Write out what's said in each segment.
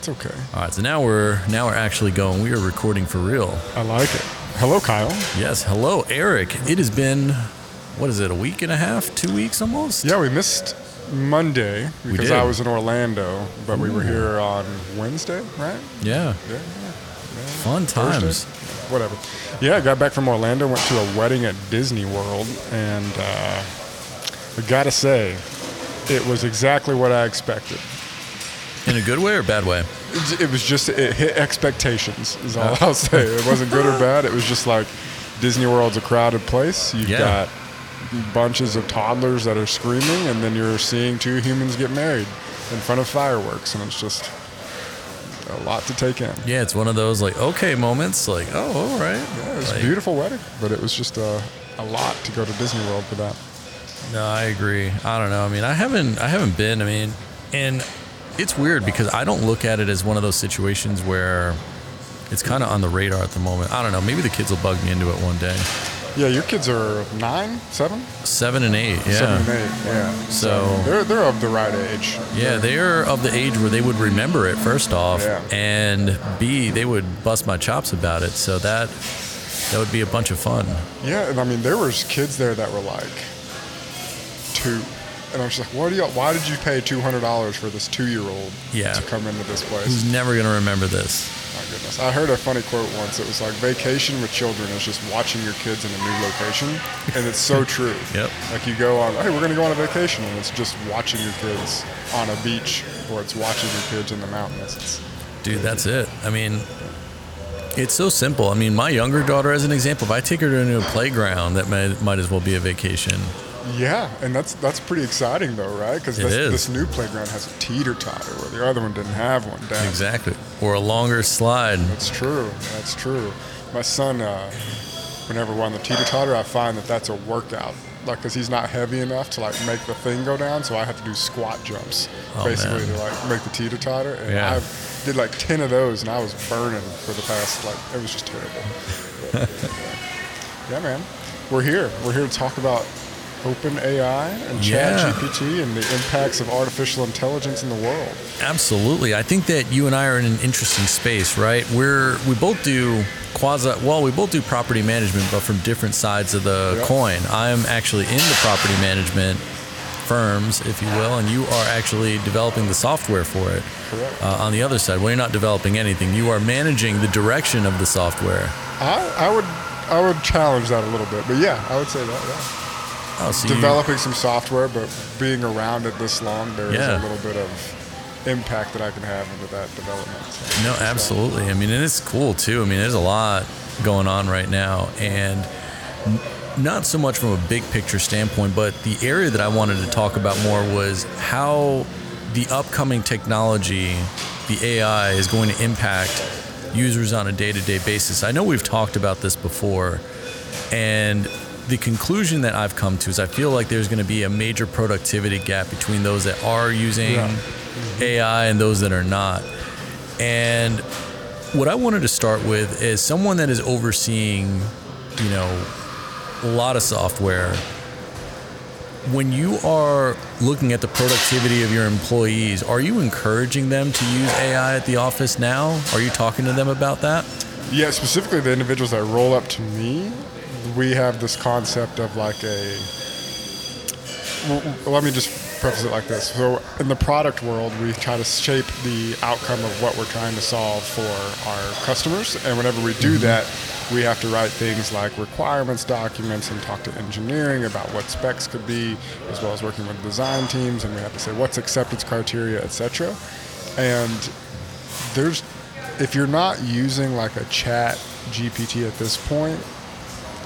That's okay. All right, so now we're now we're actually going. We are recording for real. I like it. Hello, Kyle. Yes. Hello, Eric. It has been what is it? A week and a half? Two weeks almost? Yeah, we missed Monday because. I was in Orlando, but we were here on Wednesday, right? Yeah. Yeah. Fun times. Thursday? Whatever. Yeah, I got back from Orlando, went to a wedding at Disney World, and uh, I gotta say, it was exactly what I expected. In a good way or bad way? It, it was just it hit expectations. Is all I'll say. It wasn't good or bad. It was just like Disney World's a crowded place. You've Yeah. got bunches of toddlers that are screaming, and then you're seeing two humans get married in front of fireworks, and it's just a lot to take in. Yeah, it's one of those like okay moments. Like oh, all right. Yeah, it was Like, a beautiful wedding, but it was just a, a lot to go to Disney World for that. No, I agree. I don't know. I mean, I haven't I haven't been. I mean, and it's weird because I don't look at it as one of those situations where it's kind of on the radar at the moment. I don't know. Maybe the kids will bug me into it one day. Yeah, your kids are nine, seven, Seven and eight. Yeah. seven and eight. Yeah, So- they're they're of the right age. Yeah, they are of the age where they would remember it first off, Yeah. and B, they would bust my chops about it. So that that would be a bunch of fun. Yeah, and I mean there was kids there that were like two, and I was just like, "What do you? Why did you pay two hundred dollars for this two-year-old Yeah. to come into this place?" Who's never gonna remember this? My goodness, I heard a funny quote once. It was like, "Vacation with children is just watching your kids in a new location," and it's so true. Yep. Like you go on, hey, we're gonna go on a vacation, and it's just watching your kids on a beach, or it's watching your kids in the mountains. It's, Dude, that's it. I mean, it's so simple. I mean, my younger daughter, as an example, if I take her to a new playground, that might, might as well be a vacation. Yeah, and that's that's pretty exciting though, right? Because this, this new playground has a teeter totter where the other one didn't have one. Exactly. Or a longer slide. That's true. That's true. My son, uh, whenever we're on the teeter totter, I find that that's a workout. Like, because he's not heavy enough to like make the thing go down, so I have to do squat jumps Oh, basically man. to like make the teeter totter. And Yeah. I did like ten of those, and I was burning for the past like it was just terrible. But, yeah, man, we're here. We're here to talk about Open AI and Yeah. ChatGPT and the impacts of artificial intelligence in the world. Absolutely. I think that you and I are in an interesting space, right? We're we both do quasi well, we both do property management, but from different sides of the Yep. coin. I'm actually in the property management firms, if you will, and you are actually developing the software for it. Correct. Uh, on the other side, well, you're not developing anything. You are managing the direction of the software. I, I would I would challenge that a little bit, but yeah, I would say that. Yeah. Oh, so you- Developing some software, but being around it this long, there is Yeah. a little bit of impact that I can have into that development. So, No, absolutely. I mean, and it's cool too. I mean, there's a lot going on right now, and n- not so much from a big picture standpoint, but the area that I wanted to talk about more was how the upcoming technology, the AI, is going to impact users on a day to day basis. I know we've talked about this before, and the conclusion that I've come to is I feel like there's going to be a major productivity gap between those that are using Yeah. Mm-hmm. AI and those that are not. And what I wanted to start with is someone that is overseeing, you know, a lot of software. When you are looking at the productivity of your employees, are you encouraging them to use AI at the office now? Are you talking to them about that? yeah, specifically the individuals that roll up to me, we have this concept of like a. Well, let me just preface it like this. So, in the product world, we try to shape the outcome of what we're trying to solve for our customers. And whenever we do mm-hmm. that, we have to write things like requirements documents and talk to engineering about what specs could be, as well as working with design teams. And we have to say what's acceptance criteria, etc. And there's, if you're not using like a chat GPT at this point,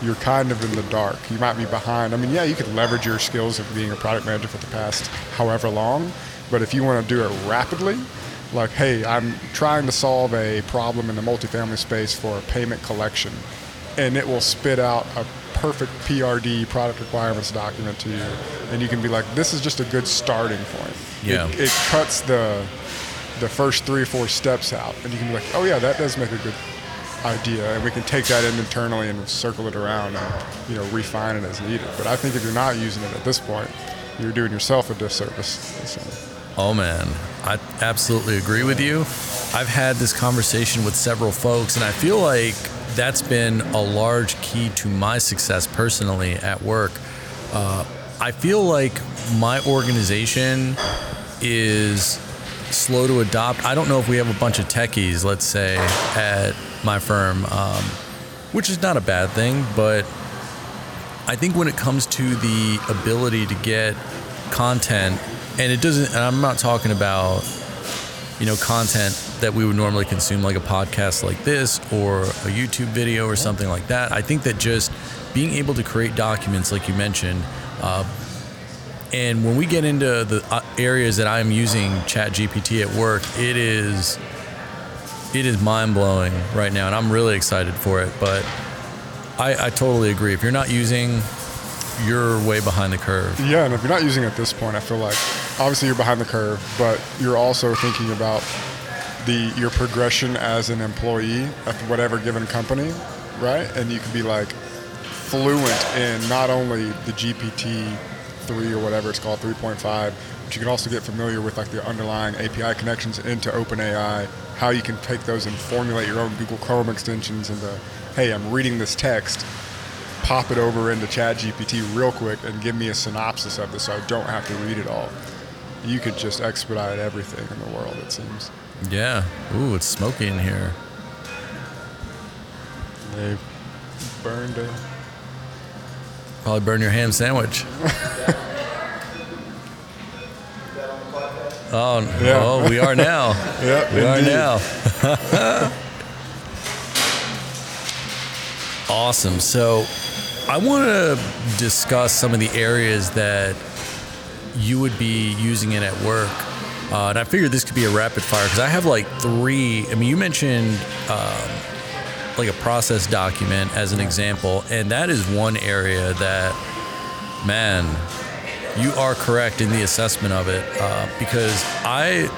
you're kind of in the dark. You might be behind. I mean, yeah, you could leverage your skills of being a product manager for the past however long, but if you want to do it rapidly, like, hey, I'm trying to solve a problem in the multifamily space for payment collection, and it will spit out a perfect PRD product requirements document to you, and you can be like, this is just a good starting point. Yeah. It, it cuts the the first three or four steps out, and you can be like, oh yeah, that does make a good idea, and we can take that in internally and circle it around and you know refine it as needed. But I think if you're not using it at this point, you're doing yourself a disservice. So, Oh man, I absolutely agree with you. I've had this conversation with several folks, and I feel like that's been a large key to my success personally at work. Uh, I feel like my organization is slow to adopt. I don't know if we have a bunch of techies, let's say, at my firm, um, which is not a bad thing, but I think when it comes to the ability to get content, and it doesn't, and I'm not talking about, you know, content that we would normally consume, like a podcast like this or a YouTube video or something like that. I think that just being able to create documents, like you mentioned, uh, and when we get into the uh, areas that I'm using Chat GPT at work, it is it is mind blowing right now, and I'm really excited for it. But I, I totally agree. If you're not using, you're way behind the curve. Yeah, and if you're not using it at this point, I feel like obviously you're behind the curve, but you're also thinking about the your progression as an employee at whatever given company, right? And you could be like fluent in not only the GPT three or whatever it's called, 3.5, but you can also get familiar with like the underlying API connections into OpenAI, how you can take those and formulate your own Google Chrome extensions into, hey, I'm reading this text, pop it over into ChatGPT real quick and give me a synopsis of this so I don't have to read it all. You could just expedite everything in the world, it seems. Yeah. Ooh, it's smoky in here. They burned it. Probably burn your ham sandwich. oh, Yeah. oh, we are now. Yeah, We are now. awesome. So, I want to discuss some of the areas that you would be using it at work. Uh, and I figured this could be a rapid fire because I have like three. I mean, you mentioned um, like a process document as an example, and that is one area that, man, you are correct in the assessment of it uh, because I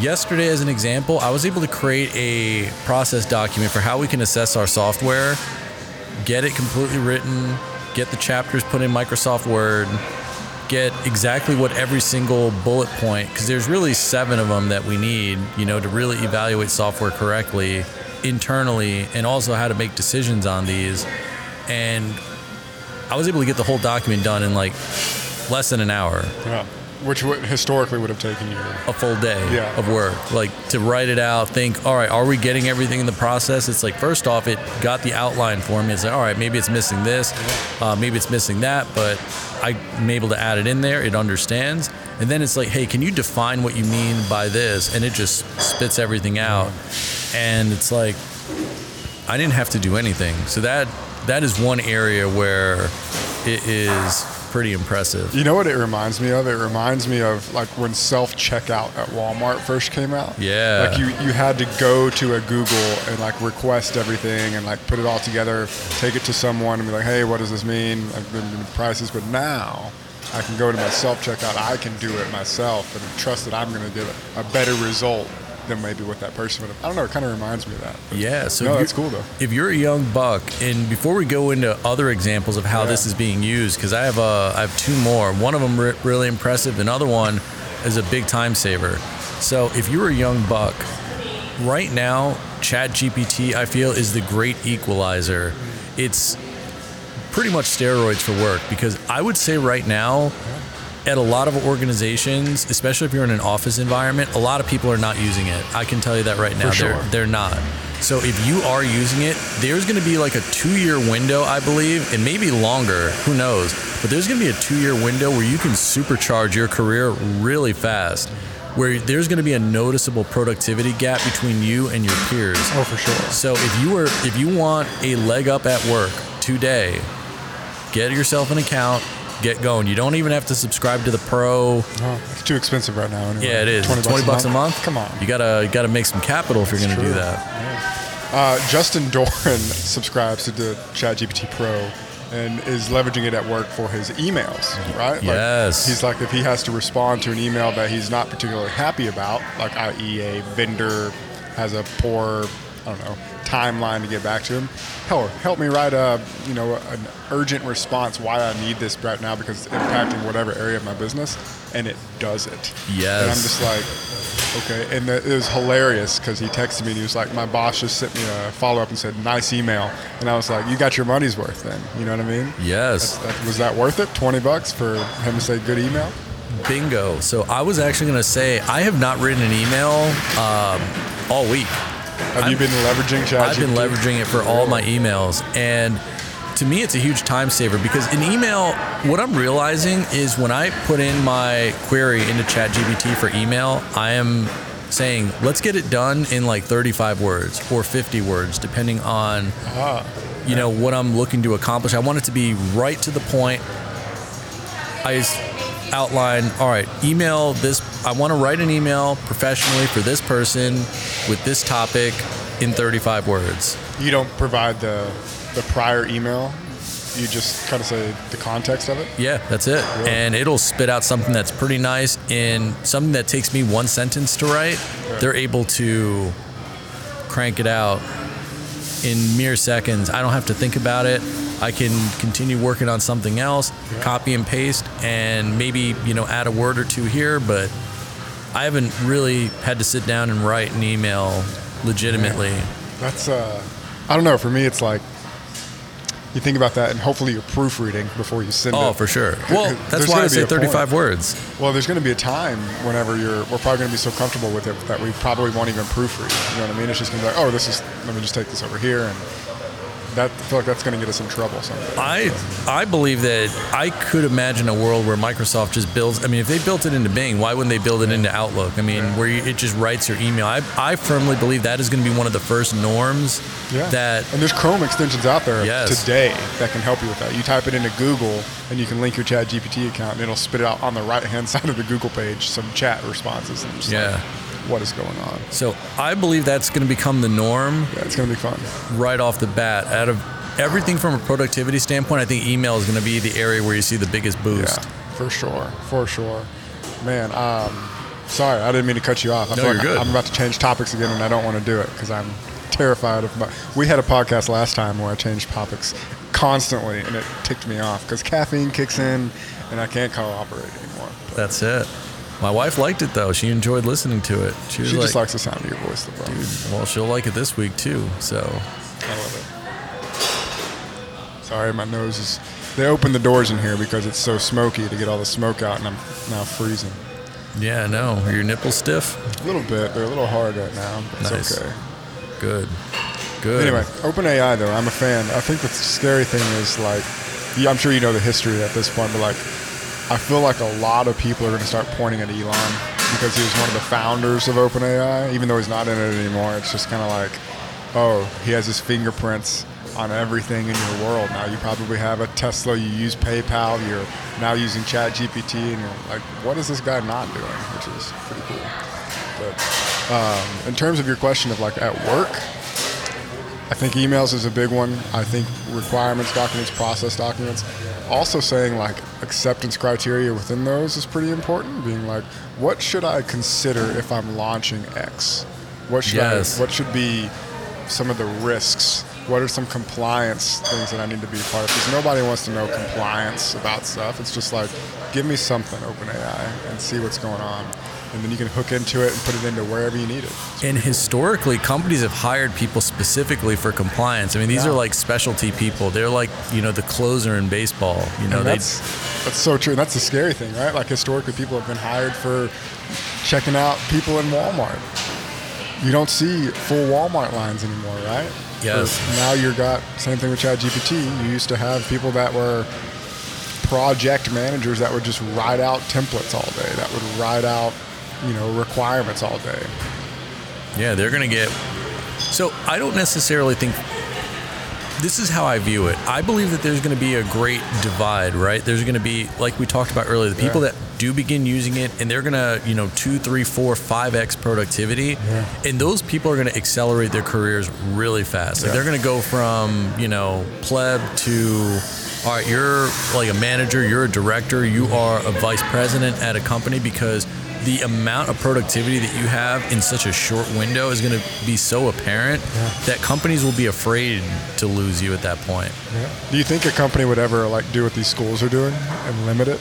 yesterday as an example i was able to create a process document for how we can assess our software get it completely written get the chapters put in microsoft word get exactly what every single bullet point because there's really seven of them that we need you know to really evaluate software correctly internally and also how to make decisions on these and i was able to get the whole document done in like less than an hour Yeah. Which would, historically would have taken you. a full day Yeah. of work. Like to write it out, think, all right, are we getting everything in the process? It's like, first off, it got the outline for me. It's like, all right, maybe it's missing this, uh, maybe it's missing that, but I'm able to add it in there. It understands. And then it's like, hey, can you define what you mean by this? And it just spits everything out. And it's like, I didn't have to do anything. So that that is one area where it is pretty impressive. You know what it reminds me of? It reminds me of like when self checkout at Walmart first came out. Yeah. Like you, you had to go to a Google and like request everything and like put it all together, take it to someone and be like, hey, what does this mean? I've been doing prices, but now I can go to my self checkout. I can do it myself and trust that I'm going to get a, a better result than maybe what that person would have. I don't know. It kind of reminds me of that. But Yeah, so no, that's cool though. If you're a young buck, and before we go into other examples of how Yeah. this is being used, because I have uh, I have two more. One of them re- really impressive. Another one is a big time saver. So if you're a young buck, right now, ChatGPT I feel is the great equalizer. It's pretty much steroids for work because I would say right now, at a lot of organizations, especially if you're in an office environment, a lot of people are not using it. I can tell you that right now. For sure. They're they're not. So if you are using it, there's going to be like a two-year window, I believe, and maybe longer. Who knows? But there's going to be a two-year window where you can supercharge your career really fast. Where there's going to be a noticeable productivity gap between you and your peers. Oh, for sure. So if you were if you want a leg up at work today, get yourself an account, get going. You don't even have to subscribe to the pro. Oh, it's too expensive right now. Anyway. Yeah, it is. 20 bucks, a month. Come on. You got to you got to make some capital if you're going to do true. that. Uh, Justin Doran subscribes to the ChatGPT Pro and is leveraging it at work for his emails, right? Like, Yes. he's like, if he has to respond to an email that he's not particularly happy about, like i.e. a vendor has a poor I don't know timeline to get back to him. Hell, help me write a you know an urgent response why I need this right now because it's impacting whatever area of my business, and it does it. Yes. And I'm just like, okay. And the, it was hilarious because he texted me and he was like, my boss just sent me a follow up and said, nice email, and I was like, you got your money's worth then. You know what I mean? Yes. That, was that worth it? Twenty bucks for him to say good email? Bingo. So I was actually going to say I have not written an email um, all week. Have you been leveraging ChatGPT? I've been leveraging it for all my emails, and to me, it's a huge time saver because in email, what I'm realizing is when I put in my query into ChatGPT for email, I am saying, let's get it done in like 35 words or 50 words, depending on Ah, you know what I'm looking to accomplish. I want it to be right to the point. I outline, all right, email this. I want to write an email professionally for this person with this topic in 35 words. you don't provide the the prior email. You just kind of say the context of it. Yeah, that's it. And it'll spit out something that's pretty nice in something that takes me one sentence to write. They're able to crank it out in mere seconds. I don't have to think about it. I can continue working on something else, copy and paste, and maybe, you know, add a word or two here, but I haven't really had to sit down and write an email legitimately. That's uh, I don't know. For me, it's like you think about that, and hopefully you're proofreading before you send it. Oh, for sure. Well, that's why I say a point. 35 words. Well, there's going to be a time whenever you're, we're probably going to be so comfortable with it that we probably won't even proofread. You know what I mean? It's just going to be like, oh, this is, let me just take this over here. And that, I feel like that's going to get us in trouble someday. I I believe that I could imagine a world where Microsoft just builds. I mean, if they built it into Bing, why wouldn't they build it into Outlook? I mean, where you, it just writes your email. I I firmly believe that is going to be one of the first norms. Yeah. That and there's Chrome extensions out there Yes. today that can help you with that. You type it into Google and you can link your Chat GPT account and it'll spit it out on the right hand side of the Google page some chat responses. Yeah. like, what is going on? so I believe that's going to become the norm Yeah, it's going to be fun. right off the bat. Out of everything from a productivity standpoint, I think email is going to be the area where you see the biggest boost. Yeah, for sure, for sure. Man, um, sorry, I didn't mean to cut you off. I No, you're like good. I'm about to change topics again, and I don't want to do it because I'm terrified of my. We had a podcast last time where I changed topics constantly, and it ticked me off because caffeine kicks in, and I can't cooperate anymore. But That's it. My wife liked it though. She enjoyed listening to it. She was she like, just likes the sound of your voice, LeBron. well, she'll like it this week too. So I love it. Sorry, my nose is. They opened the doors in here because it's so smoky to get all the smoke out, and I'm now freezing. yeah, I no, are your nipples stiff? A little bit. They're a little hard right now, but Nice. it's okay. Good. Good. Anyway, OpenAI though, I'm a fan. I think the scary thing is like, yeah, I'm sure you know the history at this point, but like, I feel like a lot of people are going to start pointing at Elon because he was one of the founders of OpenAI, even though he's not in it anymore. It's just kind of like, oh, he has his fingerprints on everything in your world. Now you probably have a Tesla, you use PayPal, you're now using ChatGPT, and you're like, what is this guy not doing? Which is pretty cool. But um, in terms of your question of like at work, I think emails is a big one. I think requirements documents, process documents. Also saying like acceptance criteria within those is pretty important. Being like, what should I consider if I'm launching X? What should Yes. I, what should be some of the risks? What are some compliance things that I need to be a part of? Because nobody wants to know compliance about stuff. It's just like, give me something, OpenAI, and see what's going on. And then you can hook into it and put it into wherever you need it. And historically, companies have hired people specifically for compliance. I mean, these Yeah. are like specialty people. They're like, you know, the closer in baseball. You know, that's that's so true. That's the scary thing, right? Like historically, people have been hired for checking out people in Walmart. You don't see full Walmart lines anymore, right? Yes. For- now you've got same thing with ChatGPT. You used to have people that were project managers that would just write out templates all day. That would write out, you know, requirements all day. yeah, they're going to get. So I don't necessarily think. This is how I view it. I believe that there's going to be a great divide, right? There's going to be, like we talked about earlier, the people Yeah. that do begin using it and they're going to, you know, two, three, four, five x productivity. Yeah. And those people are going to accelerate their careers really fast. Like Yeah. they're going to go from, you know, pleb to, all right, you're like a manager, you're a director, you are a vice president at a company because the amount of productivity that you have in such a short window is going to be so apparent that companies will be afraid to lose you at that point. Yeah. Do you think a company would ever like do what these schools are doing and limit it?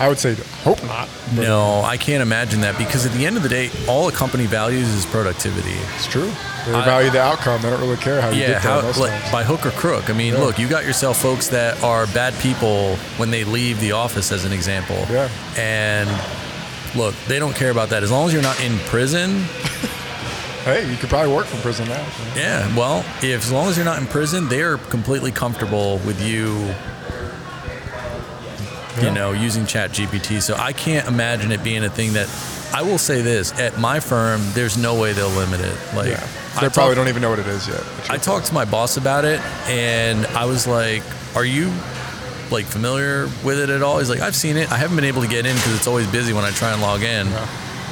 I would say hope not. No, I can't imagine that because at the end of the day, all a company values is productivity. It's true. They I- value the outcome. They don't really care how you Yeah, get there how, like, by hook or crook. I mean, Yeah. look, you got yourself folks that are bad people when they leave the office, as an example. Yeah. And look, they don't care about that. As long as you're not in prison, Hey, you could probably work from prison now. yeah, well, if as long as you're not in prison, they're completely comfortable with you. Yeah. You know, using Chat GPT. So I can't imagine it being a thing that. I will say this: at my firm, there's no way they'll limit it. Like, Yeah. I They talk- probably don't even know what it is yet. I talked to my boss about it, and I was like, "Are you like familiar with it at all?" He's like, "I've seen it. I haven't been able to get in because it's always busy when I try and log in."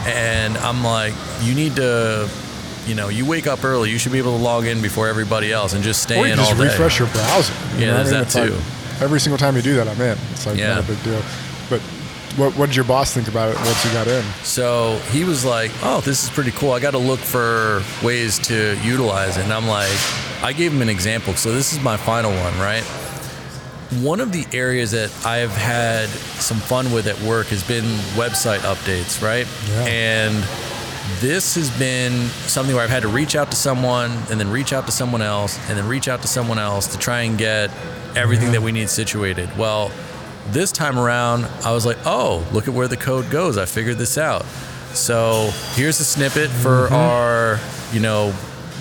And I'm like, "You need to, you know, you wake up early. You should be able to log in before everybody else and just stay Or you in just all day." refresh your browser. you Yeah, there's I mean? that It's like too. every single time you do that, I'm in. It's like Yeah. not a big deal. But what what did your boss think about it once you got in? So he was like, "Oh, this is pretty cool. I got to look for ways to utilize it." And I'm like, I gave him an example. So this is my final one, right? One of the areas that I've had some fun with at work has been website updates, right? Yeah. And this has been something where I've had to reach out to someone and then reach out to someone else and then reach out to someone else to try and get everything that we need situated. Well, this time around, I was like, oh, look at where the code goes. I figured this out. So here's a snippet for mm-hmm. our, you know,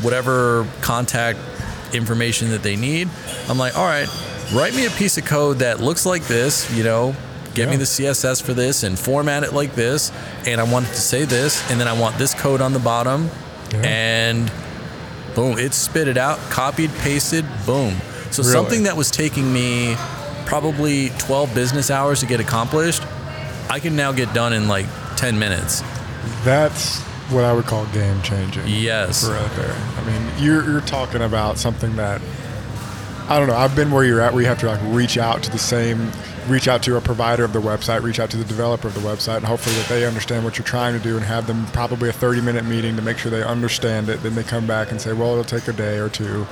whatever contact information that they need. I'm like, all right, write me a piece of code that looks like this, you know, get me the CSS for this and format it like this. And I want it to say this. And then I want this code on the bottom. Yeah. And boom, it spit it out, copied, pasted, boom. So Really? something that was taking me probably 12 business hours to get accomplished, I can now get done in like 10 minutes. That's what I would call game changing. Yes. right there. I mean, you're you're talking about something that I don't know. I've been where you're at, where you have to like reach out to the same, reach out to a provider of the website, reach out to the developer of the website, and hopefully that they understand what you're trying to do, and have them probably a 30 minute meeting to make sure they understand it. Then they come back and say, well, it'll take a day or two,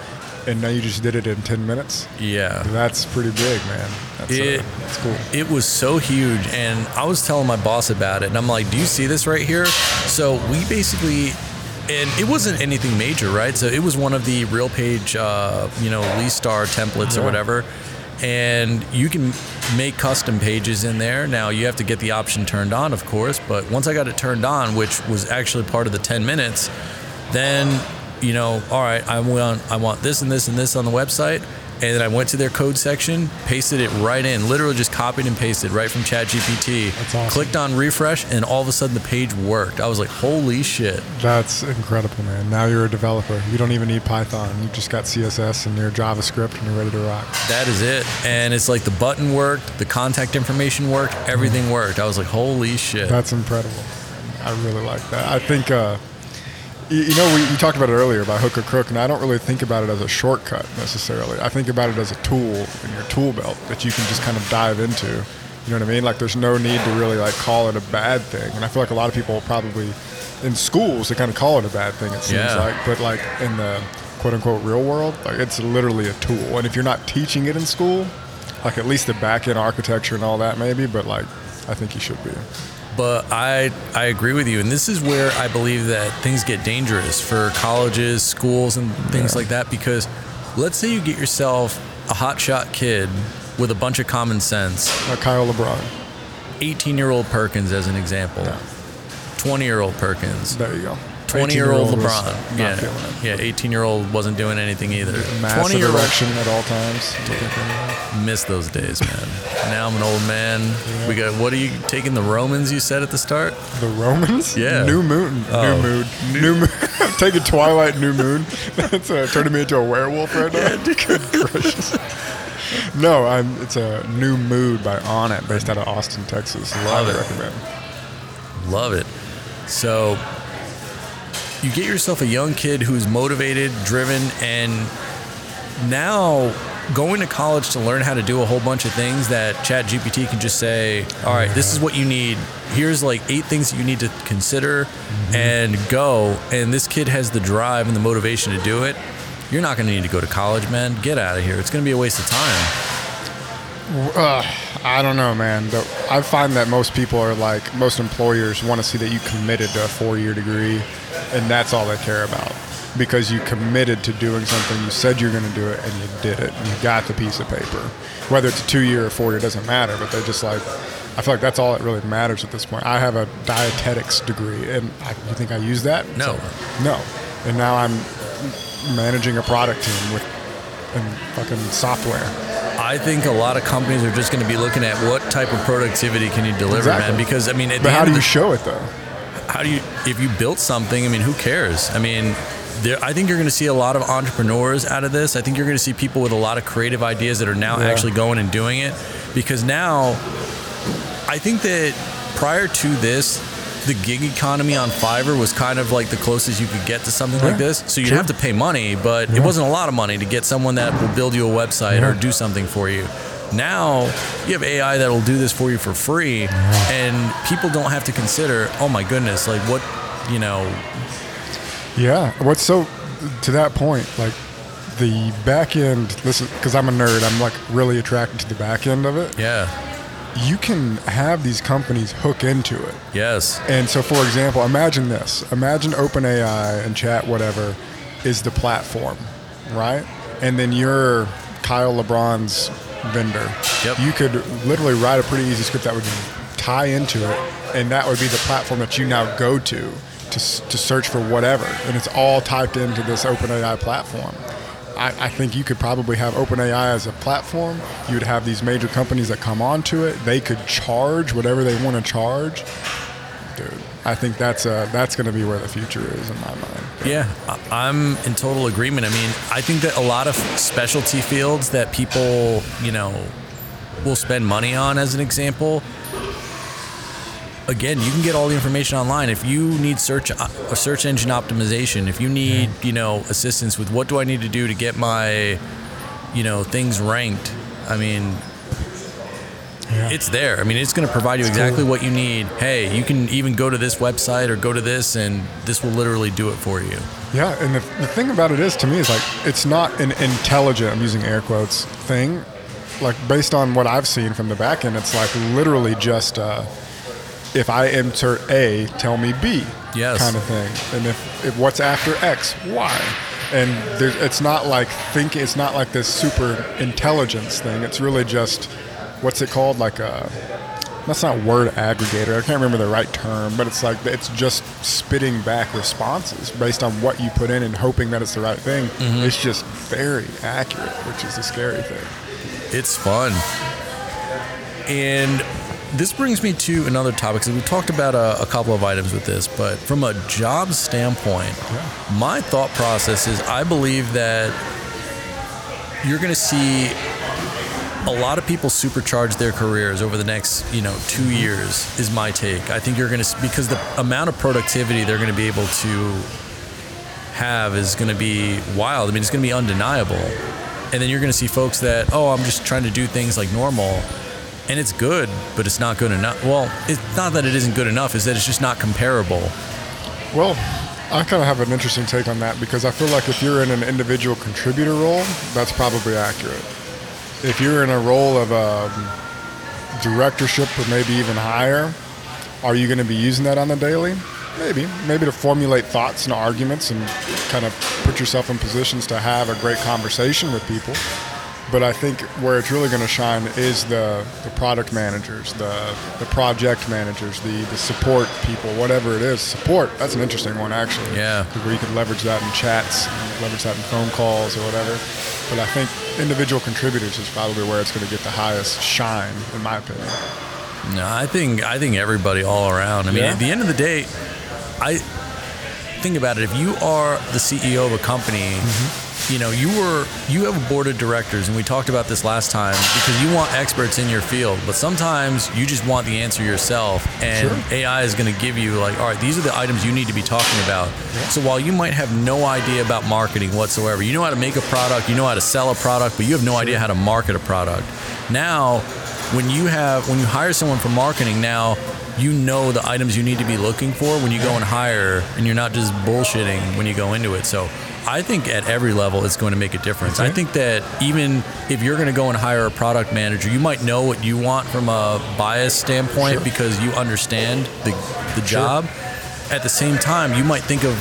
and now you just did it in 10 minutes. Yeah. That's pretty big, man. That's, It- uh, that's cool. It was so huge, and I was telling my boss about it, and I'm like, "Do you see this right here?" So we basically, and it wasn't anything major, right? So it was one of the RealPage, uh, you know, LeaseStar templates or whatever, and you can make custom pages in there. Now you have to get the option turned on, of course, but once I got it turned on, which was actually part of the 10 minutes, then you know, all right, I want I want this and this and this on the website. And then I went to their code section, pasted it right in, literally just copied and pasted right from ChatGPT. That's awesome. Clicked on refresh, and all of a sudden the page worked. I was like, holy shit. That's incredible, man. Now you're a developer. You don't even need Python. You just got CSS and your JavaScript, and you're ready to rock. That is it. And it's like the button worked, the contact information worked, everything worked. I was like, holy shit. That's incredible. I really like that. I think, uh, you, you know, we, we talked about it earlier about hook or crook, and I don't really think about it as a shortcut necessarily. I think about it as a tool in your tool belt that you can just kind of dive into. You know what I mean? Like, there's no need to really like call it a bad thing. And I feel like a lot of people probably in schools they kind of call it a bad thing. It seems Yeah. like, but like in the quote unquote real world, like it's literally a tool. And if you're not teaching it in school, like at least the back end architecture and all that, maybe, but like I think you should be. But I I agree with you, and this is where I believe that things get dangerous for colleges, schools, and things Yeah. like that. Because let's say you get yourself a hotshot kid with a bunch of common sense, Like Kyle LeBron. 18 year old Perkins as an example, 20 year old Perkins, There you go. 20 year old LeBron. not Yeah, it. yeah, 18 year old wasn't doing anything either. 20 Massive year old erection at all times. miss those days, man. now I'm an old man. We got what are you taking the Romans? You said at the start. The Romans? Yeah. New Moon. Oh. New Moon. New Moon. I'm taking Twilight New Moon. That's uh, turning me into a werewolf right now. Good gracious. No, I'm. It's a new mood by Onnit, based out of Austin, Texas. Love Highly it. recommend. Love it. So you get yourself a young kid who's motivated, driven, and now going to college to learn how to do a whole bunch of things that Chat GPT can just say, all right, this is what you need. Here's like eight things that you need to consider and go. And this kid has the drive and the motivation to do it. You're not going to need to go to college, man. Get out of here. It's going to be a waste of time. Uh, I don't know, man. But I find that most people are like, most employers want to see that you committed to a four year degree, and that's all they care about. Because you committed to doing something, you said you're going to do it, and you did it. And you got the piece of paper. Whether it's a two year or four year doesn't matter, but they're just like, I feel like that's all that really matters at this point. I have a dietetics degree, and I, you think I use that? No. No. And now I'm managing a product team with and fucking software. I think a lot of companies are just going to be looking at what type of productivity can you deliver, Exactly. man. Because I mean, But how do you the- show it though? how do you if you built something? I mean, who cares? I mean. There, I think you're going to see a lot of entrepreneurs out of this. I think you're going to see people with a lot of creative ideas that are now Yeah. actually going and doing it. Because now, I think that prior to this, the gig economy on Fiverr was kind of like the closest you could get to something like this. So you'd true. have to pay money, but it wasn't a lot of money to get someone that will build you a website or do something for you. Now you have AI that'll do this for you for free, and people don't have to consider, oh my goodness, like what, you know, Yeah. What's so to that point, like the back end. Listen, because I'm a nerd, I'm like really attracted to the back end of it. yeah, You can have these companies hook into it. yes, And so, for example, imagine this: imagine OpenAI and Chat whatever is the platform, right? And then you're Kyle LeBron's vendor. Yep. You could literally write a pretty easy script that would tie into it, and that would be the platform that you now go to to, to search for whatever, and it's all typed into this OpenAI platform. I, I think you could probably have OpenAI as a platform. You would have these major companies that come onto it. They could charge whatever they want to charge. Dude, I think that's uh, that's going to be where the future is in my mind. yeah. I'm in total agreement. I mean, I think that a lot of specialty fields that people, you know, will spend money on, as an example. Again, you can get all the information online. If you need search uh, a search engine optimization, if you need, you know, assistance with what do I need to do to get my, you know, things ranked. I mean, Yeah. it's there. I mean, it's going to provide you It's exactly cool. what you need. Hey, you can even go to this website or go to this, and this will literally do it for you. Yeah, and the, the thing about it is, to me, is like it's not an intelligent. I'm using air quotes thing. Like based on what I've seen from the back end, it's like literally just uh, if I enter A, tell me B, Yes. kind of thing. And if, if what's after X, Y. And it's not like think. It's not like this super intelligence thing. It's really just what's it called? Like a that's not word aggregator. I can't remember the right term, but it's like it's just spitting back responses based on what you put in and hoping that it's the right thing. Mm-hmm. It's just very accurate, which is the scary thing. It's fun. And this brings me to another topic. because we talked about a, a couple of items with this, but from a job standpoint, my thought process is I believe that you're going to see a lot of people supercharge their careers over the next, you know, two mm-hmm. years. Is my take. I think you're going to because the amount of productivity they're going to be able to have is going to be wild. I mean, it's going to be undeniable. And then you're going to see folks that, oh, I'm just trying to do things like normal. And it's good, but it's not good enough. Well, it's not that it isn't good enough, is that it's just not comparable. Well, I kind of have an interesting take on that because I feel like if you're in an individual contributor role, that's probably accurate. If you're in a role of um, directorship or maybe even higher, are you going to be using that on the daily? Maybe. Maybe to formulate thoughts and arguments and kind of put yourself in positions to have a great conversation with people. But I think where it's really going to shine is the, the product managers, the, the project managers, the, the support people, whatever it is. Support, that's an interesting one, actually. Yeah. Where you can leverage that in chats, and leverage that in phone calls or whatever. But I think individual contributors is probably where it's going to get the highest shine, in my opinion. No, I think I think everybody all around. I mean, Yeah. at the end of the day, I think about it. If you are the CEO of a company mm-hmm. You know, you were you have a board of directors, and we talked about this last time because you want experts in your field, but sometimes you just want the answer yourself, and Sure. AI is going to give you like, all right, these are the items you need to be talking about. So while you might have no idea about marketing whatsoever, you know how to make a product, you know how to sell a product, but you have no idea how to market a product. Now, when you have when you hire someone for marketing, now you know the items you need to be looking for when you go and hire, and you're not just bullshitting when you go into it. So. I think at every level it's going to make a difference. I think that even if you're going to go and hire a product manager, you might know what you want from a bias standpoint Sure. because you understand the the job. At the same time, you might think of,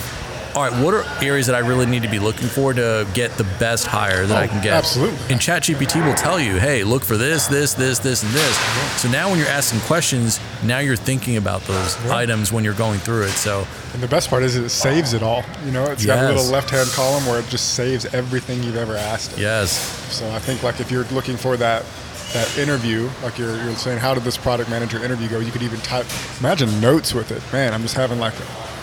all right, what are areas that I really need to be looking for to get the best hire that I Oh, can get? absolutely. And ChatGPT will tell you, hey, look for this, this, this, this, and this. So now when you're asking questions, now you're thinking about those Yeah. items when you're going through it. So And the best part is it saves it all. You know, it's got a little left-hand column where it just saves everything you've ever asked. It. yes, So I think like if you're looking for that that interview, like you're, you're saying, how did this product manager interview go? You could even type, imagine notes with it. Man, I'm just having like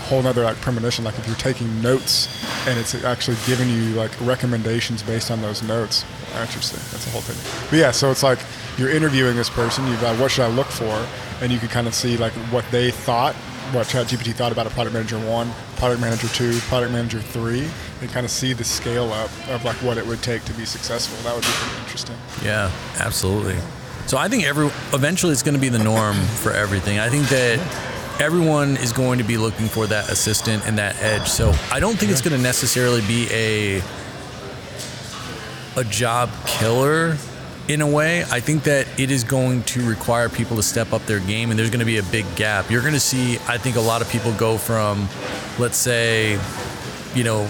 whole nother like premonition. Like if you're taking notes and it's actually giving you like recommendations based on those notes. Interesting. That's a whole thing. But yeah, so it's like you're interviewing this person. You've got what should I look for, and you can kind of see like what they thought, what ChatGPT thought about a product manager one, product manager two, product manager three, and kind of see the scale up of like what it would take to be successful. That would be pretty interesting. Yeah, absolutely. So I think every eventually it's going to be the norm for everything. I think that everyone is going to be looking for that assistant and that edge. So I don't think it's going to necessarily be a a job killer in a way. I think that it is going to require people to step up their game and there's going to be a big gap. You're going to see I think a lot of people go from let's say you know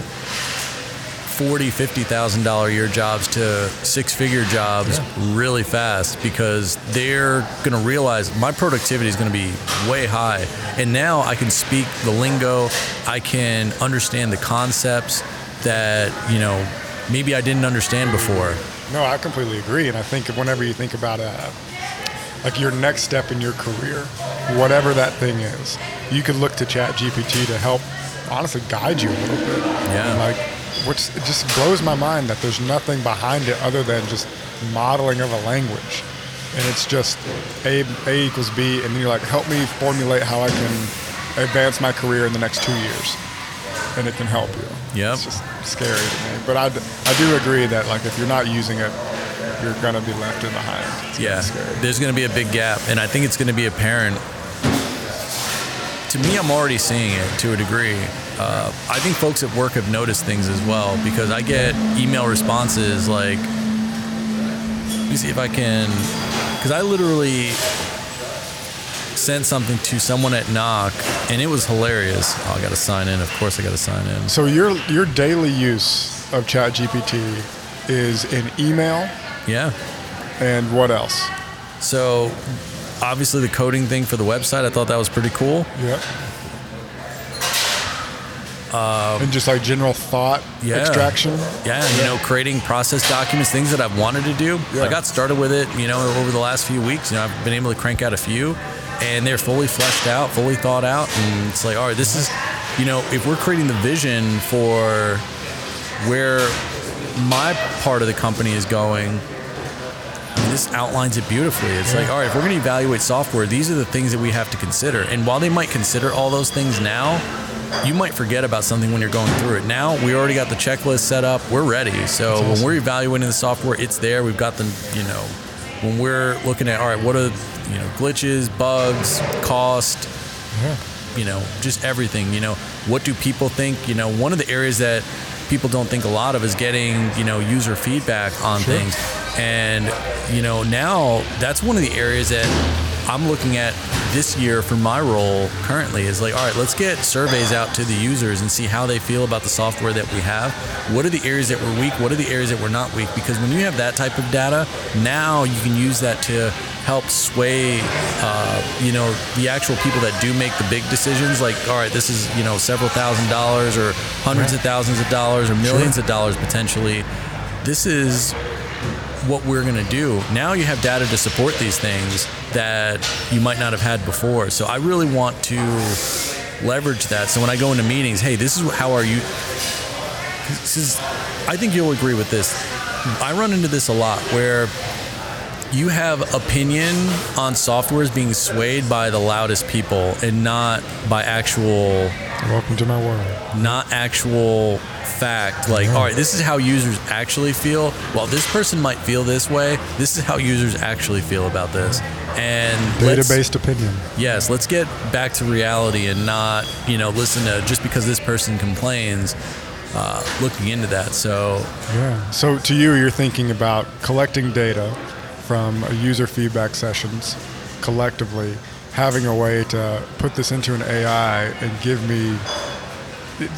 forty, fifty thousand dollar a year jobs to six figure jobs really fast because they're gonna realize my productivity is gonna be way high. And now I can speak the lingo, I can understand the concepts that, you know, maybe I didn't understand before. No, I completely agree. And I think whenever you think about uh, like your next step in your career, whatever that thing is, you could look to Chat GPT to help honestly guide you a little bit. Yeah. Like, which it just blows my mind that there's nothing behind it other than just modeling of a language. And it's just A, a equals B, and then you're like, help me formulate how I can advance my career in the next two years. And it can help you. Yeah. It's just scary to me. But I, I do agree that like if you're not using it, you're gonna be left in behind. It's gonna Yeah, be there's going to be a big gap, and I think it's going to be apparent. To me, I'm already seeing it to a degree. Uh, I think folks at work have noticed things as well because I get email responses like, let me see if I can, because I literally sent something to someone at Knock, and it was hilarious. Oh, I got to sign in. Of course, I got to sign in. So your your daily use of Chat GPT is in email Yeah. and what else? So, obviously, the coding thing for the website, I thought that was pretty cool. Yep. and just like general thought Um, Yeah. extraction. Yeah, you know, creating process documents, things that I've wanted to do. Yeah. I got started with it, you know, over the last few weeks. You know, I've been able to crank out a few, and they're fully fleshed out, fully thought out, and it's like, all right, this is, you know, if we're creating the vision for where my part of the company is going. Mean, this outlines it beautifully. It's like, all right, if we're going to evaluate software, these are the things that we have to consider. And while they might consider all those things now, you might forget about something when you're going through it. Now we already got the checklist set up. We're ready. So when we're evaluating the software, it's there. We've got the, you know, when we're looking at, all right, what are, you know, glitches, bugs, cost, yeah. you know, just everything. You know, what do people think? You know, one of the areas that people don't think a lot of is getting, you know, user feedback on Sure. things. And, you know, now that's one of the areas that I'm looking at this year for my role currently is like, all right, let's get surveys out to the users and see how they feel about the software that we have. What are the areas that we're weak? What are the areas that we're not weak? Because when you have that type of data, now you can use that to help sway, uh, you know, the actual people that do make the big decisions. Like, all right, this is, you know, several thousand dollars or hundreds of thousands of dollars or millions of dollars potentially. This is what we're going to do. Now you have data to support these things that you might not have had before. So I really want to leverage that. So when I go into meetings, hey, this is how are you this is, I think you'll agree with this. I run into this a lot where you have opinion on softwares being swayed by the loudest people and not by actual Welcome to my world. not actual fact like all right this is how users actually feel while this person might feel this way this is how users actually feel about this and Data-based opinion. yes let's get back to reality and not you know listen to just because this person complains uh, looking into that so Yeah. So to you, you're thinking about collecting data from user feedback sessions collectively, having a way to put this into an AI and give me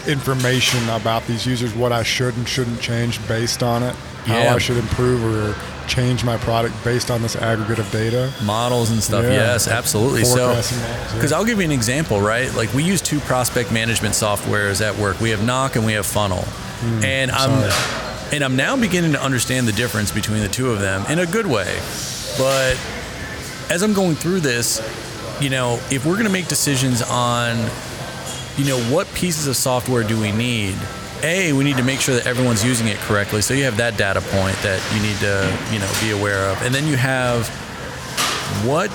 information about these users, what I should and shouldn't change based on it, how I should improve or change my product based on this aggregate of data. models and stuff Yeah. yes absolutely so yeah. because i'll give you an example right like we use two prospect management softwares at work we have knock and we have funnel hmm, and i'm sorry. and i'm now beginning to understand the difference between the two of them in a good way but as i'm going through this you know if we're going to make decisions on you know what pieces of software do we need a we need to make sure that everyone's using it correctly. So you have that data point that you need to you know be aware of. And then you have what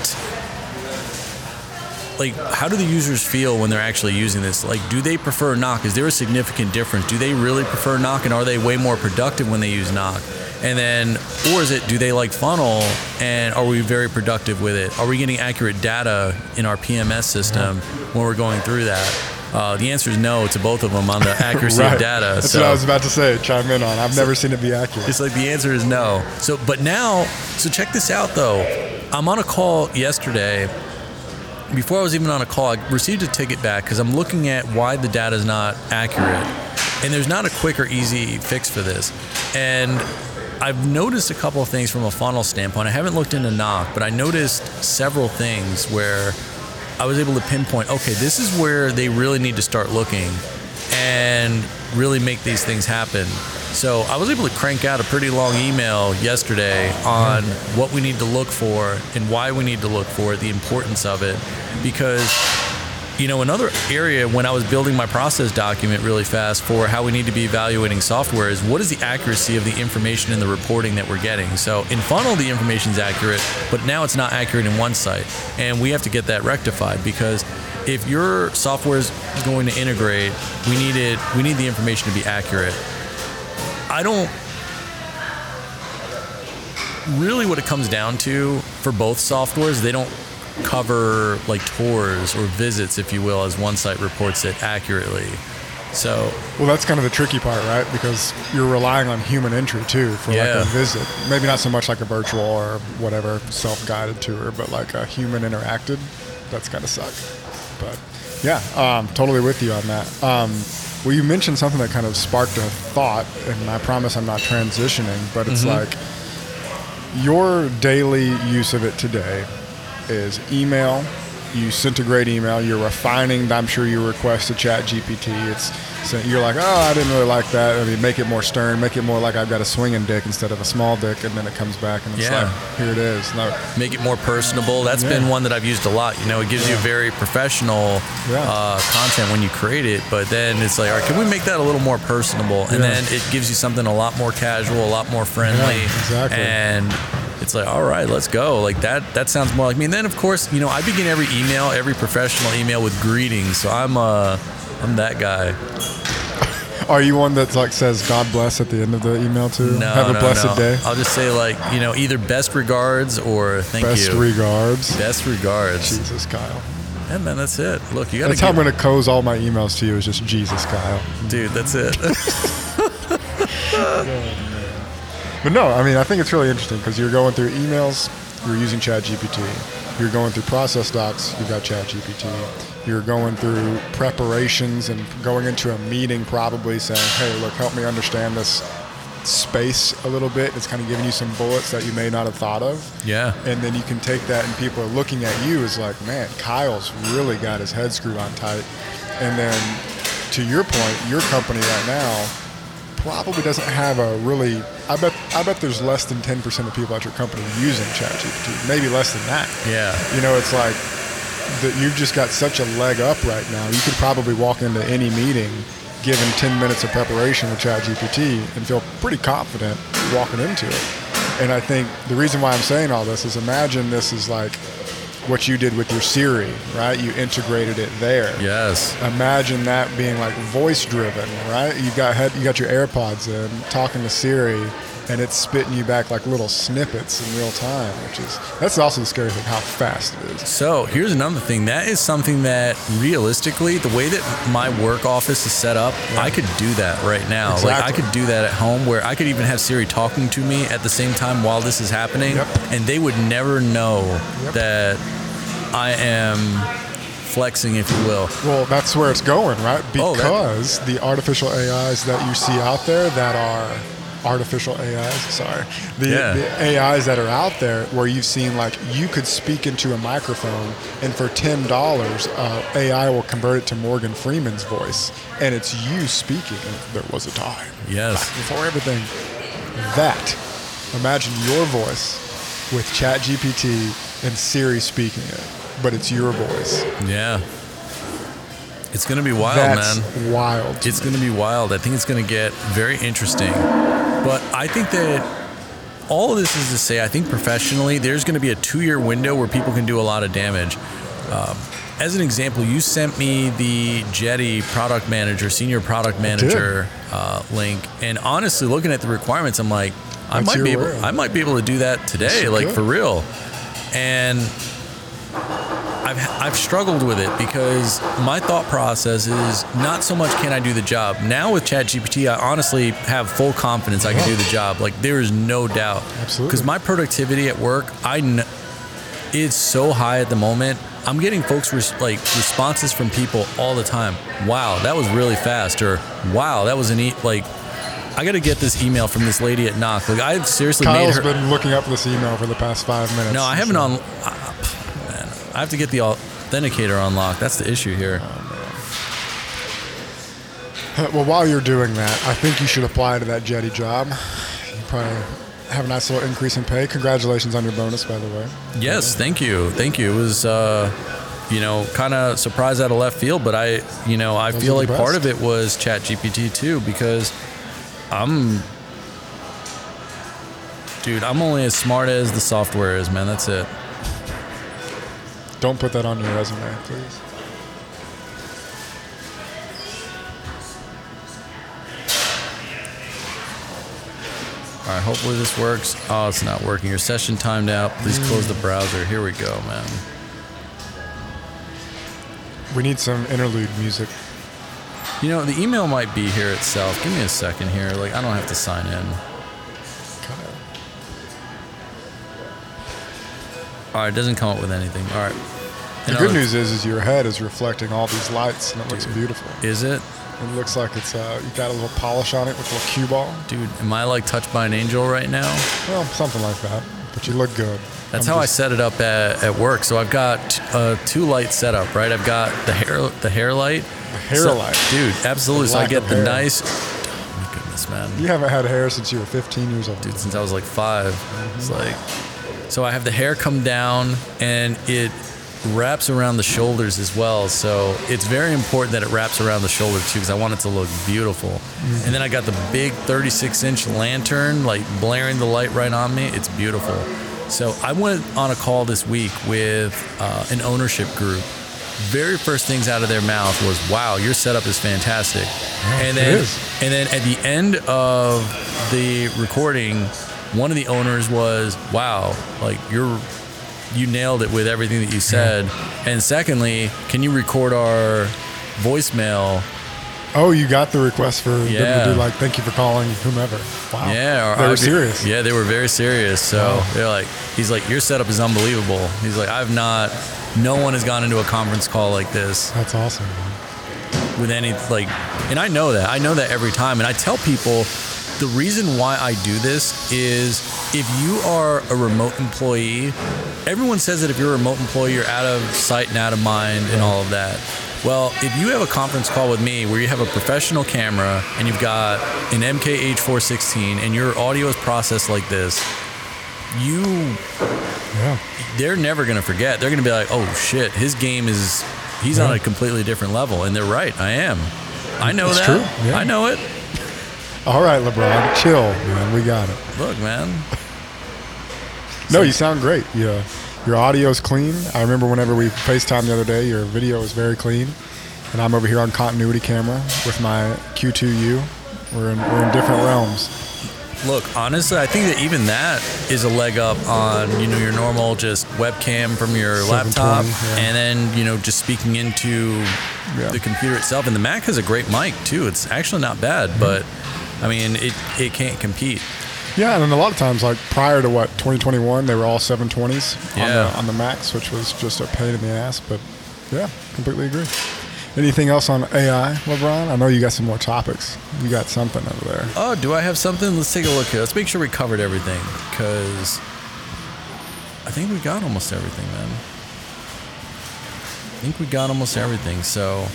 like how do the users feel when they're actually using this? Like do they prefer knock? Is there a significant difference? Do they really prefer knock and are they way more productive when they use knock and then or is it do they like funnel and are we very productive with it are we getting accurate data in our pms system when we're going through that uh, the answer is no to both of them on the accuracy right. of data That's so what I was about to say. Chime in on. I've never seen it be accurate. it's like the answer is no. So, but now, so check this out though. I'm on a call yesterday. Before I was even on a call, I received a ticket back because I'm looking at why the data is not accurate. And there's not a quick or easy fix for this. And I've noticed a couple of things from a funnel standpoint. I haven't looked into knock, but I noticed several things where I was able to pinpoint, okay, this is where they really need to start looking and really make these things happen. So I was able to crank out a pretty long email yesterday on mm-hmm. what we need to look for and why we need to look for it, the importance of it. Because, you know, another area when I was building my process document really fast for how we need to be evaluating software is what is the accuracy of the information in the reporting that we're getting. So in Funnel, the information is accurate, but now it's not accurate in one site. And we have to get that rectified because if your software is going to integrate, we need it. We need the information to be accurate. I don't really what it comes down to for both softwares. They don't cover like tours or visits, if you will, as one site reports it accurately. So Well, that's kind of the tricky part, right? Because you're relying on human entry too for like a visit. Maybe not so much like a virtual or whatever self-guided tour, but like a human interacted. That's kind gotta suck. But yeah, um, totally with you on that. Um, well, you mentioned something that kind of sparked a thought, and I promise I'm not transitioning, but it's like your daily use of it today is email. You centigrade email. You're refining. I'm sure your request to Chat GPT. It's so you're like, oh, I didn't really like that. I mean, make it more stern. Make it more like I've got a swinging dick instead of a small dick, and then it comes back and it's Yeah. like, here it is. No, make it more personable. That's Yeah. been one that I've used a lot. You know, it gives you very professional Yeah. uh, content when you create it, but then it's like, all right, can we make that a little more personable? And Yeah. then it gives you something a lot more casual, a lot more friendly. Yeah, exactly. And it's like, all right, let's go. Like that. That sounds more like me. And then, of course, you know, I begin every email, every professional email with greetings. So I'm uh, I'm that guy. Are you one that like says God bless at the end of the email too? No, Have a no, blessed no. day. I'll just say like, you know, either best regards or thank Best you. Best regards. best regards. Jesus, Kyle. Yeah, man, that's it. Look, you got That's how I'm going to close all my emails to you. Is just Jesus, Kyle. Dude, that's it. But no, I mean, I think it's really interesting because you're going through emails, you're using ChatGPT. You're going through process docs, you've got ChatGPT. You're going through preparations and going into a meeting, probably saying, hey, look, help me understand this space a little bit. It's kind of giving you some bullets that you may not have thought of. yeah. And then you can take that, and people are looking at you as like, man, Kyle's really got his head screwed on tight. And then, to your point, your company right now probably doesn't have a really. I bet. I bet there's less than 10% of people at your company using ChatGPT. Maybe less than that. Yeah. You know, it's like that. You've just got such a leg up right now. You could probably walk into any meeting given 10 minutes of preparation with ChatGPT and feel pretty confident walking into it. And I think the reason why I'm saying all this is imagine this is like what you did with your Siri, right? You integrated it there. Yes. Imagine that being like voice driven, right? You got you got your AirPods in, talking to Siri, and it's spitting you back like little snippets in real time, which is that's also the scary thing how fast it is. So here's another thing. That is something that realistically, the way that my work office is set up, I could do that right now. Like I could do that at home where I could even have Siri talking to me at the same time while this is happening. Yep. And they would never know Yep. that I am flexing, if you will. Well, that's where it's going, right? Oh, that- Because the artificial AIs that you see out there that are artificial AIs, sorry, the, Yeah. the AIs that are out there where you've seen like you could speak into a microphone and for ten dollars, uh, AI will convert it to Morgan Freeman's voice, and it's you speaking. And there was a time Yes. before everything. That, imagine your voice with ChatGPT and Siri speaking it, but it's your voice. Yeah. It's going to be wild, That's man. wild. It's going to be wild. I think it's going to get very interesting. But I think that all of this is to say, I think professionally, there's going to be a two year window where people can do a lot of damage. Um, as an example, you sent me the Jetty product manager, senior product manager uh, link, and honestly, looking at the requirements, I'm like, I That's might be able. I might be able to do that today, like for real. And I've, I've struggled with it because my thought process is not so much can I do the job. Now with ChatGPT, I honestly have full confidence I can do the job. Like there is no doubt. Absolutely. Because my productivity at work, I kn- it's so high at the moment. I'm getting folks res- like responses from people all the time. Wow, that was really fast. Or wow, that was an e- like. I got to get this email from this lady at Knock. Like I've seriously Kyle's made her. been looking up this email for the past five minutes. No, I haven't So- on. I have to get the authenticator unlocked. That's the issue here. Well, while you're doing that, I think you should apply to that Jetty job. You probably have a nice little increase in pay. Congratulations on your bonus, by the way. Yes, thank you, thank you. It was, uh, you know, kind of surprised out of left field, but I, you know, I Those feel like part of it was Chat GPT too because I'm, dude, I'm only as smart as the software is, man. That's it. Don't put that on your resume, please. All right, hopefully this works. Oh, it's not working. Your session timed out. Please close the browser. Here we go, man. We need some interlude music. You know, the email might be here itself. Give me a second here. Like, I don't have to sign in. All right, it doesn't come up with anything. All right. The good news is, is your head is reflecting all these lights, and it looks beautiful. Is it? It looks like it's uh, you got a little polish on it with a little cue ball. Dude, am I like touched by an angel right now? Well, something like that. But you look good. That's I'm how I set it up at, at work. So I've got uh, two light setup, right? I've got the hair the hair light. The hair light. Dude, absolutely. So I get the hair. nice. Oh my goodness, man. You haven't had hair since you were 15 years old. Dude, since I was like five. It's like, so I have the hair come down and it wraps around the shoulders as well. So it's very important that it wraps around the shoulder too, because I want it to look beautiful. And then I got the big 36 inch lantern, like blaring the light right on me. It's beautiful. So I went on a call this week with uh, an ownership group. Very first things out of their mouth was, "Wow, your setup is fantastic." and then, is. and then at the end of the recording, one of the owners was, "Wow, like you're you nailed it with everything that you said." And secondly, can you record our voicemail? Oh, you got the request for them to do like, thank you for calling whomever. Wow. Yeah, they were serious. Yeah, they were very serious. So Wow. they're like, he's like, your setup is unbelievable. He's like, I've not, no one has gone into a conference call like this That's awesome. Man. with any like and I know that. I know that every time and I tell people the reason why I do this is if you are a remote employee, everyone says that if you're a remote employee you're out of sight and out of mind and all of that. Well, if you have a conference call with me where you have a professional camera and you've got an MKH416 and your audio is processed like this, you Yeah. they're never going to forget. They're going to be like, "Oh shit, his game is he's on a completely different level." And they're right. I am. I know It's that. true, yeah. I know it. All right, LeBron, chill, man. We got it. Look, man. No, you sound great. Yeah, your audio's clean. I remember whenever we FaceTime the other day, your video was very clean, and I'm over here on continuity camera with my Q2U. We're in we're in different realms. Look, honestly, I think that even that is a leg up on you know your normal just webcam from your laptop, yeah. and then you know just speaking into Yeah. the computer itself. And the Mac has a great mic too. It's actually not bad, Mm-hmm. but I mean it it can't compete. Yeah, and then a lot of times, like prior to what 2021, they were all 720s on Yeah. the on the Macs, which was just a pain in the ass. But yeah, completely agree. Anything else on AI, LeBron? I know you got some more topics. You got something over there. Oh, do I have something? Let's take a look here. Let's make sure we covered everything because I think we got almost everything, man. I think we got almost everything. So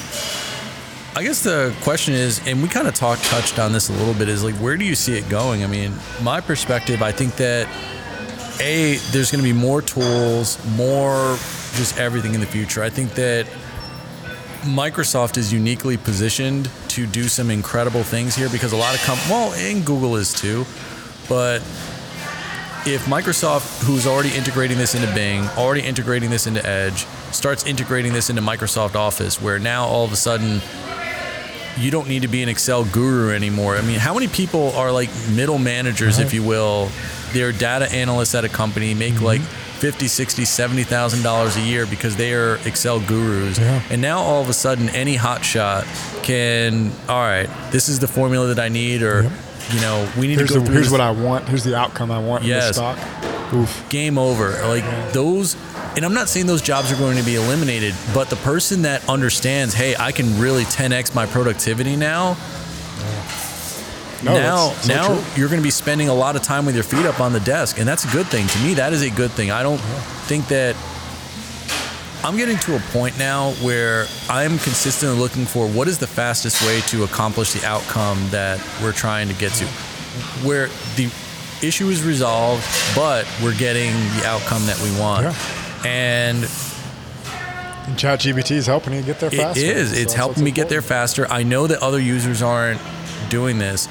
I guess the question is, and we kind of talked, touched on this a little bit, is like, where do you see it going? I mean, my perspective, I think that a there's going to be more tools, more just everything in the future. I think that Microsoft is uniquely positioned to do some incredible things here because a lot of com- well, and Google is too, but if Microsoft, who's already integrating this into Bing, already integrating this into Edge, starts integrating this into Microsoft Office, where now all of a sudden you don't need to be an Excel guru anymore. I mean, how many people are like middle managers, if you will? They're data analysts at a company, make mm-hmm. like 50, 60, 70,000 dollars a year because they are Excel gurus. Yeah. And now all of a sudden any hotshot can, all right, this is the formula that I need or Yep. you know, we need Here's, to go the, through here's this what I want. Here's the outcome I want in Yes. the stock. Oof. game over. Like those, and I'm not saying those jobs are going to be eliminated, but the person that understands, hey, I can really 10x my productivity now. No, now, so now true. you're going to be spending a lot of time with your feet up on the desk, and that's a good thing. To me, that is a good thing. I don't think that. I'm getting to a point now where I'm consistently looking for what is the fastest way to accomplish the outcome that we're trying to get to, where the issue is resolved, but we're getting the outcome that we want. Yeah. And ChatGPT is helping you get there it faster. is. So It's helping me what's get there faster. I know that other users aren't doing this.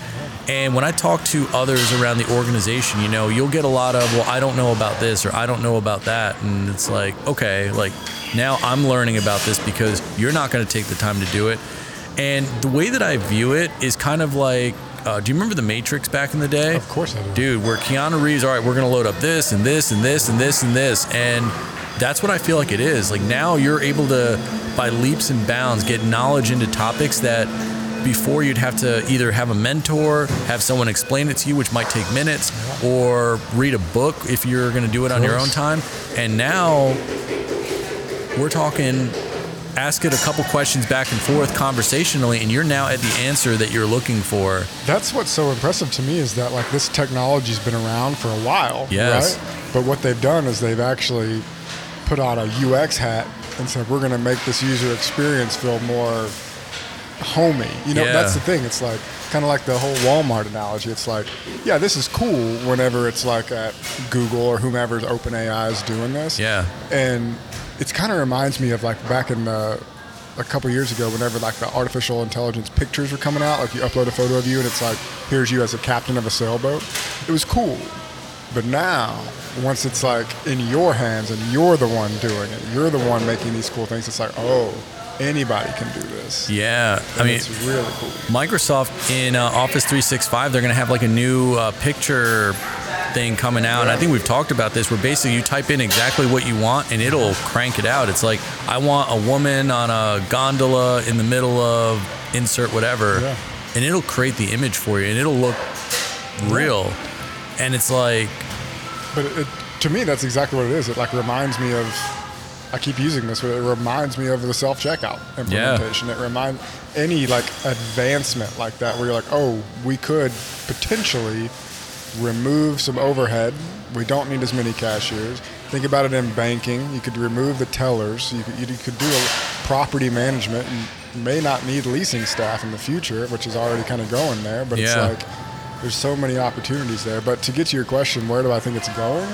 And when I talk to others around the organization, you know, you'll get a lot of, well, I don't know about this or I don't know about that. And it's like, okay, like now I'm learning about this because you're not going to take the time to do it. And the way that I view it is kind of like, uh, do you remember The Matrix back in the day? Of course I do. dude, where Keanu Reeves, all right, we're gonna load up this and this and this and this and this, and that's what I feel like it is. Like now you're able to, by leaps and bounds, get knowledge into topics that before you'd have to either have a mentor, have someone explain it to you, which might take minutes, or read a book if you're gonna do it on your own time. And now we're talking. Ask it a couple questions back and forth conversationally, and you're now at the answer that you're looking for. That's what's so impressive to me is that like this technology's been around for a while, Yes. right? But what they've done is they've actually put on a UX hat and said we're going to make this user experience feel more homey. You know, Yeah. that's the thing. It's like kind of like the whole Walmart analogy. It's like, yeah, this is cool whenever it's like at Google or whomever's OpenAI is doing this. Yeah. and it kind of reminds me of like back in the a couple years ago whenever like the artificial intelligence pictures were coming out like you upload a photo of you and it's like here's you as a captain of a sailboat it was cool but now once it's like in your hands and you're the one doing it you're the one making these cool things it's like oh anybody can do this Yeah, I mean, it's really cool Microsoft in uh, Office 365, they're going to have like a new uh, picture thing coming out. And I think we've talked about this where basically you type in exactly what you want and it'll crank it out. It's like, I want a woman on a gondola in the middle of insert whatever. Yeah. And it'll create the image for you and it'll look real. And it's like, But it, to me, that's exactly what it is. It like reminds me of. I keep using this, but it reminds me of the self checkout implementation. It reminds any like advancement like that where you're like, oh, we could potentially remove some overhead. We don't need as many cashiers. Think about it in banking. You could remove the tellers. You could, you could do a property management. You may not need leasing staff in the future, which is already kind of going there. But it's like there's so many opportunities there. But to get to your question, where do I think it's going?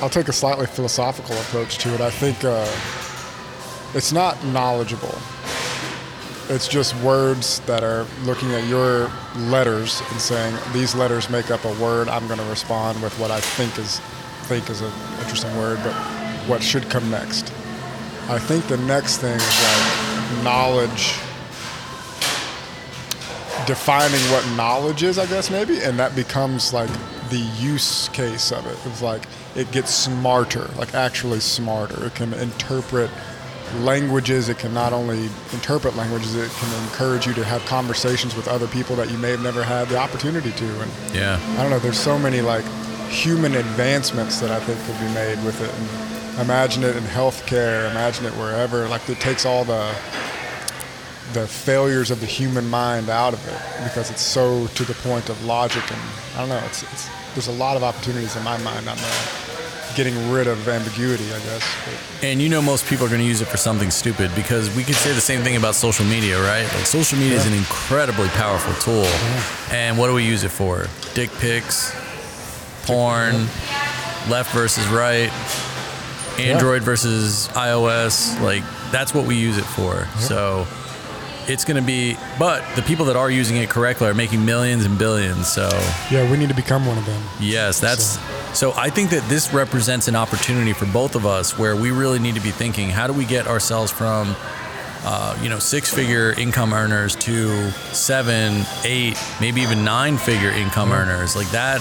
I'll take a slightly philosophical approach to it. I think uh, it's not knowledgeable. it's just words that are looking at your letters and saying these letters make up a word. I'm going to respond with what I think is think is an interesting word, but what should come next. I think the next thing is like knowledge, defining what knowledge is, I guess maybe, and that becomes like the use case of it. It's like it gets smarter, like actually smarter. It can interpret languages. It can not only interpret languages, it can encourage you to have conversations with other people that you may have never had the opportunity to. And Yeah. I don't know. There's so many like human advancements that I think could be made with it. And imagine it in healthcare. Imagine it wherever. Like it takes all the the failures of the human mind out of it because it's so to the point of logic and I don't know. It's, it's there's a lot of opportunities in my mind on getting rid of ambiguity. I guess. But And you know most people are going to use it for something stupid because we could say the same thing about social media, right? Like social media is an incredibly powerful tool. And what do we use it for? Dick pics, porn, left versus right, Android versus iOS. Like that's what we use it for. So it's going to be but the people that are using it correctly are making millions and billions. So yeah, we need to become one of them. Yes, that's so. I think that this represents an opportunity for both of us where we really need to be thinking: how do we get ourselves from, uh, you know, six-figure income earners to seven, eight, maybe even nine-figure income earners? Like that.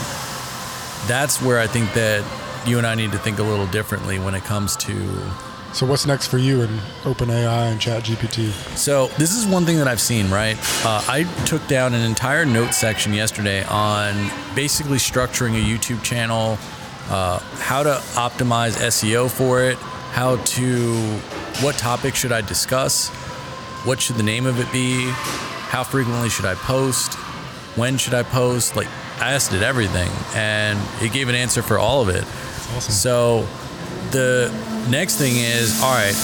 That's where I think that you and I need to think a little differently when it comes to So what's next for you in OpenAI and ChatGPT? So this is one thing that I've seen, right? Uh, I took down an entire note section yesterday on basically structuring a YouTube channel, uh, how to optimize SEO for it, how to, what topic should I discuss, what should the name of it be, how frequently should I post, when should I post, like I asked it everything, and it gave an answer for all of it. awesome. So the next thing is, all right,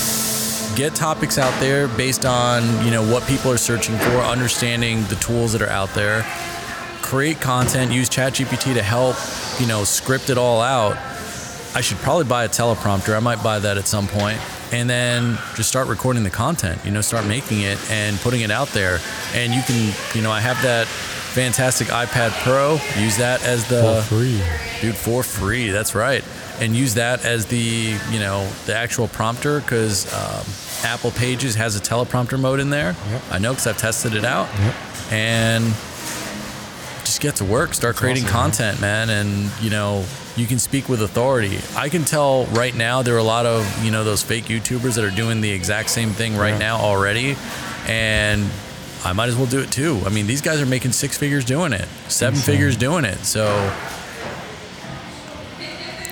get topics out there based on you know what people are searching for, understanding the tools that are out there. Create content, use ChatGPT to help you know script it all out. I should probably buy a teleprompter. I might buy that at some point, and then just start recording the content. You know, start making it and putting it out there. And you can, you know, I have that fantastic iPad Pro. Use that as the For free. dude for free that's right and use that as the you know the actual prompter because um, apple pages has a teleprompter mode in there Yep. i know because i've tested it out Yep. and just get to work start creating awesome, man. content man and you know you can speak with authority i can tell right now there are a lot of you know those fake youtubers that are doing the exact same thing right Yeah. now already and i might as well do it too i mean these guys are making six figures doing it seven Insane. figures doing it so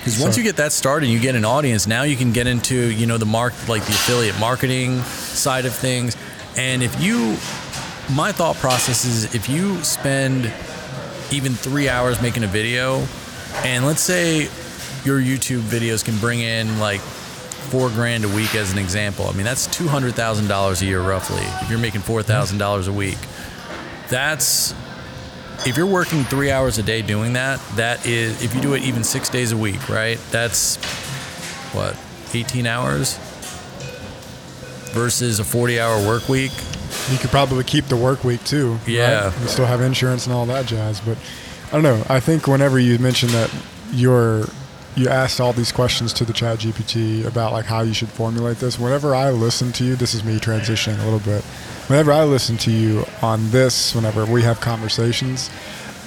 because once So- you get that started and you get an audience now you can get into you know the mark like the affiliate marketing side of things. And if you my thought process is if you spend even three hours making a video and let's say your youtube videos can bring in like four grand a week as an example. I mean that's $200000 a year roughly if you're making $4000 a week. That's if you're working three hours a day doing that, that is, if you do it even six days a week, right? That's what, 18 hours versus a 40 hour work week. You could probably keep the work week too. right? Yeah. You still have insurance and all that jazz. But I don't know. I think whenever you mentioned that you're you asked all these questions to the chat GPT about like how you should formulate this. Whenever I listen to you, this is me transitioning a little bit. Whenever I listen to you on this, whenever we have conversations,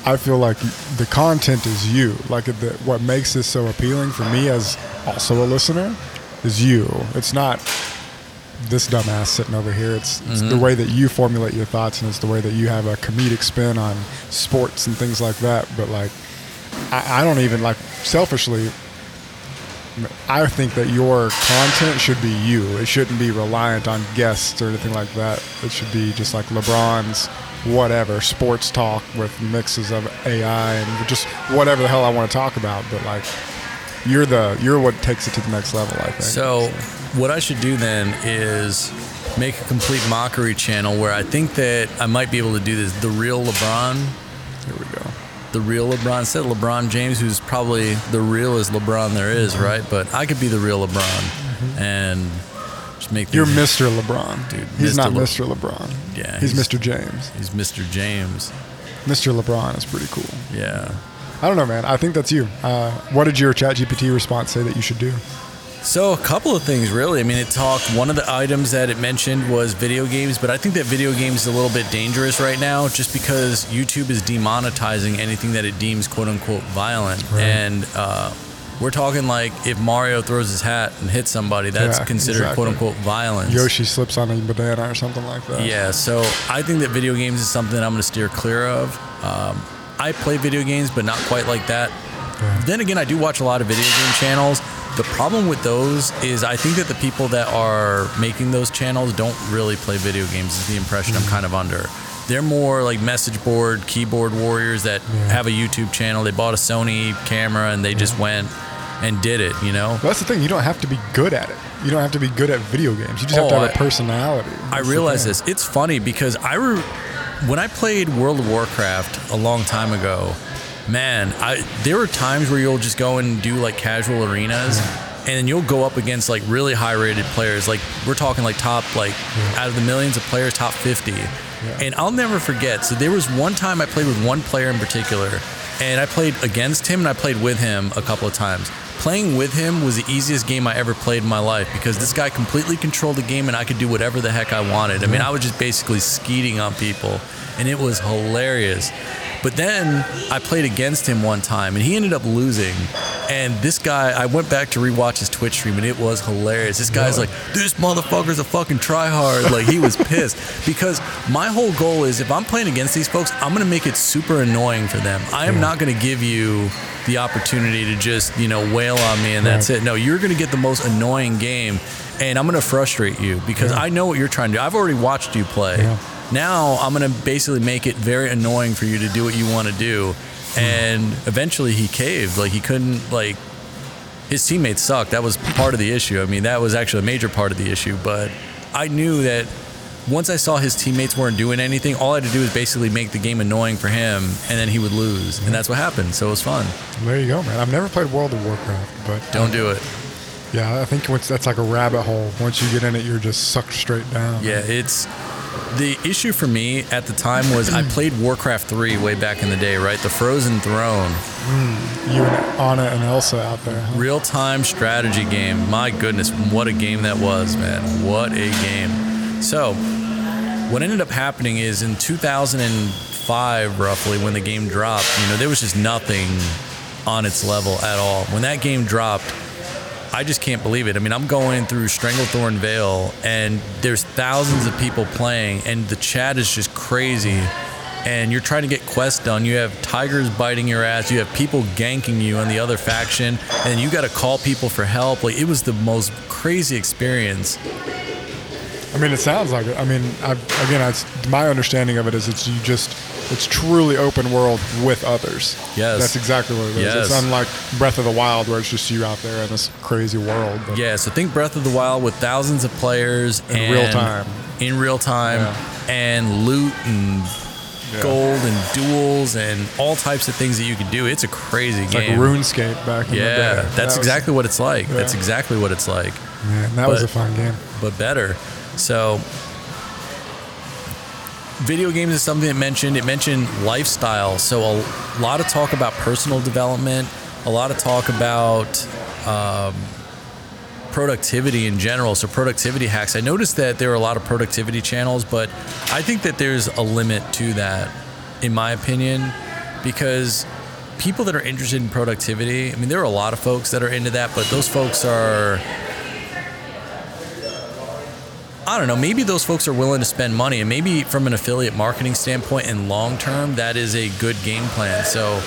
I feel like the content is you. Like the, what makes this so appealing for me as also a listener is you. It's not this dumbass sitting over here. It's, it's the mm-hmm. way that you formulate your thoughts, and it's the way that you have a comedic spin on sports and things like that. But like, I, I don't even like selfishly. I think that your content should be you. It shouldn't be reliant on guests or anything like that. It should be just like LeBron's whatever sports talk with mixes of AI and just whatever the hell I want to talk about. But like, you're the you're what takes it to the next level. I think. So, what I should do then is make a complete mockery channel where I think that I might be able to do this. The real LeBron, here we go. The real LeBron, instead of LeBron James, who's probably the realest LeBron there is, right? But I could be the real LeBron and Just make You're Mr. LeBron, Dude, He's Mr. not Le- Mr. LeBron. Yeah, he's, he's- Mr. James. He's Mr. James. Mr. LeBron is pretty cool. Yeah. I don't know, man. I think that's you. Uh, what did your ChatGPT response say that you should do? So a couple of things, really. I mean, it talked. One of the items that it mentioned was video games, but I think that video games is a little bit dangerous right now, just because YouTube is demonetizing anything that it deems "quote unquote" violent, Right. and uh, we're talking like if Mario throws his hat and hits somebody, that's Yeah, considered exactly. "quote unquote" violence. Yoshi slips on a banana or something like that. Yeah, so I think that video games is something that I'm going to steer clear of. Um, I play video games, but not quite like that. Yeah. Then again, I do watch a lot of video game channels. The problem with those is I think that the people that are making those channels don't really play video games, is the impression I'm mm. kind of under. They're more like message board, keyboard warriors that Yeah. have a YouTube channel. They bought a Sony camera and they just went and did it, you know? But that's the thing. You don't have to be good at it. You don't have to be good at video games. You just have Oh, to have I- a personality. I That's the realize this. It's funny because I re- when I played World of Warcraft a long time ago, man, I there were times where you'll just go and do like casual arenas. And then you'll go up against like really high rated players. Like we're talking like top like out of the millions of players, top fifty. And I'll never forget. So there was one time I played with one player in particular, and I played against him and I played with him a couple of times. Playing with him was the easiest game I ever played in my life because this guy completely controlled the game and I could do whatever the heck I wanted. I mean, I was just basically skeeting on people, and it was hilarious. But then I played against him one time and he ended up losing. And this guy, I went back to rewatch his Twitch stream and it was hilarious. This guy's like, this motherfucker's a fucking tryhard. Like he was pissed because my whole goal is if I'm playing against these folks, I'm gonna make it super annoying for them. I am not gonna give you the opportunity to just you know wail on me and that's Right. it. No, you're gonna get the most annoying game, and I'm gonna frustrate you because I know what you're trying to do. I've already watched you play. Yeah. Now I'm gonna basically make it very annoying for you to do what you want to do, and eventually he caved. Like he couldn't like his teammates sucked. That was part of the issue. I mean, that was actually a major part of the issue. But I knew that once I saw his teammates weren't doing anything, all I had to do was basically make the game annoying for him, and then he would lose, and that's what happened. So it was fun. There you go, man. I've never played World of Warcraft, but Don't do uh, it. yeah, I think once that's like a rabbit hole. Once you get in it, you're just sucked straight down. Yeah, it's the issue for me at the time was I played Warcraft 3 way back in the day, right? The Frozen Throne, hmm. You and Anna and Elsa out there. Huh? real time strategy game. My goodness, what a game that was, man. What a game. So, what ended up happening is in 2005, roughly, when the game dropped, you know, there was just nothing on its level at all. When that game dropped, I just can't believe it. I mean, I'm going through Stranglethorn Vale, and there's thousands of people playing, and the chat is just crazy. And you're trying to get quests done. You have tigers biting your ass. You have people ganking you on the other faction, and you got to call people for help. Like it was the most crazy experience. I mean, it sounds like it. I mean, I've, again, it's, my understanding of it is it's you just it's truly open world with others. Yes. that's exactly what it is. It's Yes. unlike Breath of the Wild, where it's just you out there in this crazy world. But Yeah, so think Breath of the Wild with thousands of players In real time. in real time, Yeah. and loot and Yeah. gold and duels and all types of things that you can do. It's a crazy It's like. RuneScape back in the day. yeah, That that's was- exactly what it's like. That's exactly what it's like, Man, that was a fun game. but better. So, video games is something it mentioned. It mentioned lifestyle. So, a lot of talk about personal development, a lot of talk about um, productivity in general. So, productivity hacks. I noticed that there are a lot of productivity channels, but I think that there's a limit to that, in my opinion, because people that are interested in productivity, I mean, there are a lot of folks that are into that, but those folks are. I don't know. Maybe those folks are willing to spend money, and maybe from an affiliate marketing standpoint and long term, that is a good game plan. So,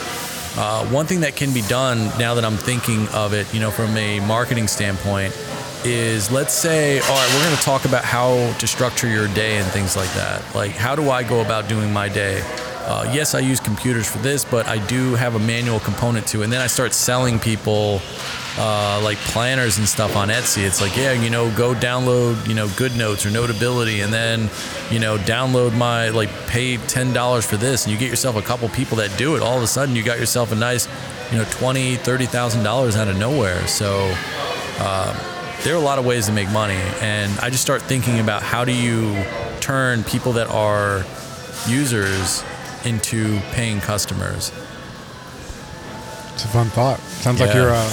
uh, one thing that can be done now that I'm thinking of it, you know, from a marketing standpoint, is let's say, all right, we're going to talk about how to structure your day and things like that. Like, how do I go about doing my day? Uh, yes, I use computers for this, but I do have a manual component to it. And then I start selling people uh, like planners and stuff on Etsy. It's like, yeah, you know, go download, you know, Good Notes or Notability, and then, you know, download my like pay ten dollars for this, and you get yourself a couple people that do it. All of a sudden, you got yourself a nice, you know, twenty, thirty thousand dollars out of nowhere. So. Um, there are a lot of ways to make money, and I just start thinking about how do you turn people that are users into paying customers. It's a fun thought. Sounds like you're uh,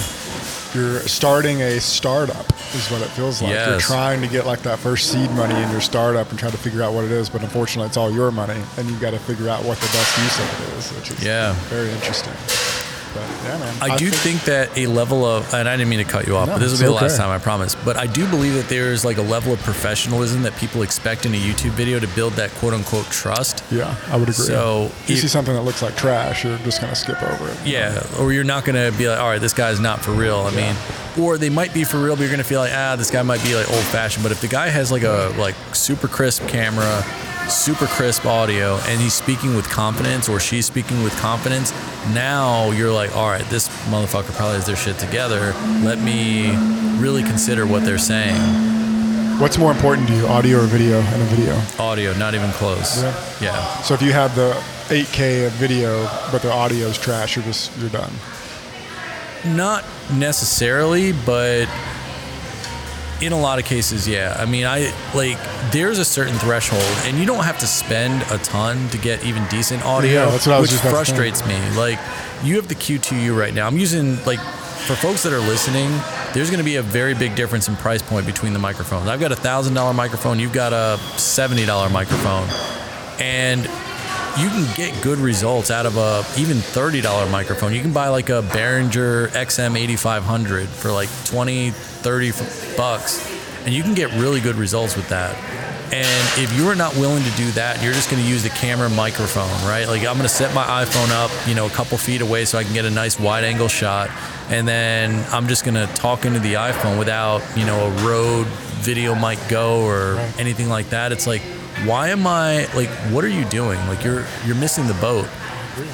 you're starting a startup. Is what it feels like. You're trying to get like that first seed money in your startup and try to figure out what it is, but unfortunately, it's all your money, and you've got to figure out what the best use of it is, which is Yeah. very interesting. But yeah, man. I do think that a level of, and I didn't mean to cut you off, No, but this will be the okay. last time, I promise. But I do believe that there's like a level of professionalism that people expect in a YouTube video to build that quote unquote trust. Yeah, I would agree. So, if you see something that looks like trash, you're just gonna skip over it. Yeah, or you're not gonna be like, all right, this guy's not for real. I mean, or they might be for real, but you're gonna feel like, ah, this guy might be like old fashioned. But if the guy has like a like super crisp camera, super crisp audio, and he's speaking with confidence, or she's speaking with confidence, now you're like, all right, this motherfucker probably has their shit together. Let me really consider what they're saying. What's more important to you, audio or video in a video? Audio, not even close. Yeah. yeah. So if you have the 8K of video, but the audio is trash, you're just you're done. Not necessarily, but in a lot of cases, yeah. I mean, I like there's a certain threshold, and you don't have to spend a ton to get even decent audio, Yeah, that's what I was which just about to say. frustrates me. Like, you have the Q2U right now. I'm using like for folks that are listening. There's going to be a very big difference in price point between the microphones. I've got a thousand dollar microphone. You've got a seventy dollar microphone, and you can get good results out of a even $30 microphone. You can buy like a Behringer XM8500 for like 20, 30 bucks and you can get really good results with that. And if you are not willing to do that, you're just going to use the camera microphone, right? Like I'm going to set my iPhone up, you know, a couple feet away so I can get a nice wide angle shot. And then I'm just going to talk into the iPhone without, you know, a Rode video mic go or anything like that. It's like, why am I like? What are you doing? Like you're you're missing the boat. Agree.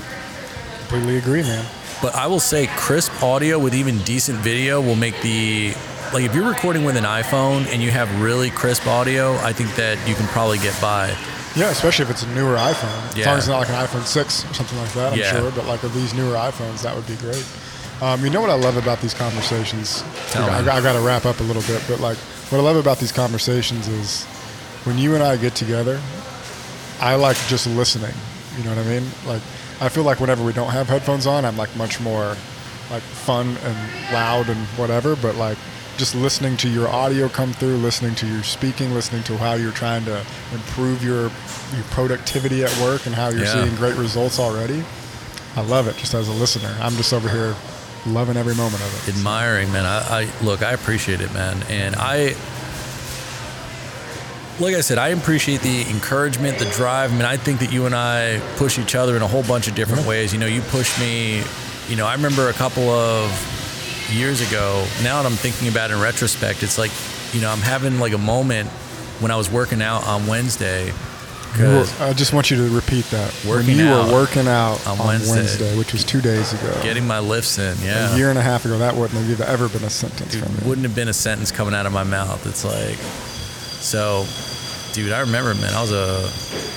Completely agree, man. But I will say, crisp audio with even decent video will make the like if you're recording with an iPhone and you have really crisp audio, I think that you can probably get by. Yeah, especially if it's a newer iPhone. Yeah. As long as it's not like an iPhone 6 or something like that, I'm Yeah. sure. But like with these newer iPhones, that would be great. Um, you know what I love about these conversations? Tell I, me. I got to wrap up a little bit, but like what I love about these conversations is when you and I get together, I like just listening. You know what I mean? Like I feel like whenever we don't have headphones on, I'm like much more like fun and loud and whatever. But like just listening to your audio come through, listening to your speaking, listening to how you're trying to improve your your productivity at work and how you're Yeah. seeing great results already. I love it just as a listener. I'm just over here loving every moment of it. admiring, man. I, I look, I appreciate it, man, and I, like I said, I appreciate the encouragement, the drive. I mean, I think that you and I push each other in a whole bunch of different ways. You know, you push me. You know, I remember a couple of years ago. Now that I'm thinking about it in retrospect, it's like, you know, I'm having like a moment when I was working out on Wednesday. Were- I just want you to repeat that. When you were working out on on, Wednesday. Wednesday. which was two days ago. Getting my lifts in, yeah. A year and a half ago, that wouldn't have ever been a sentence me. wouldn't have been a sentence coming out of my mouth. It's like, so, dude, I remember, man, I was a,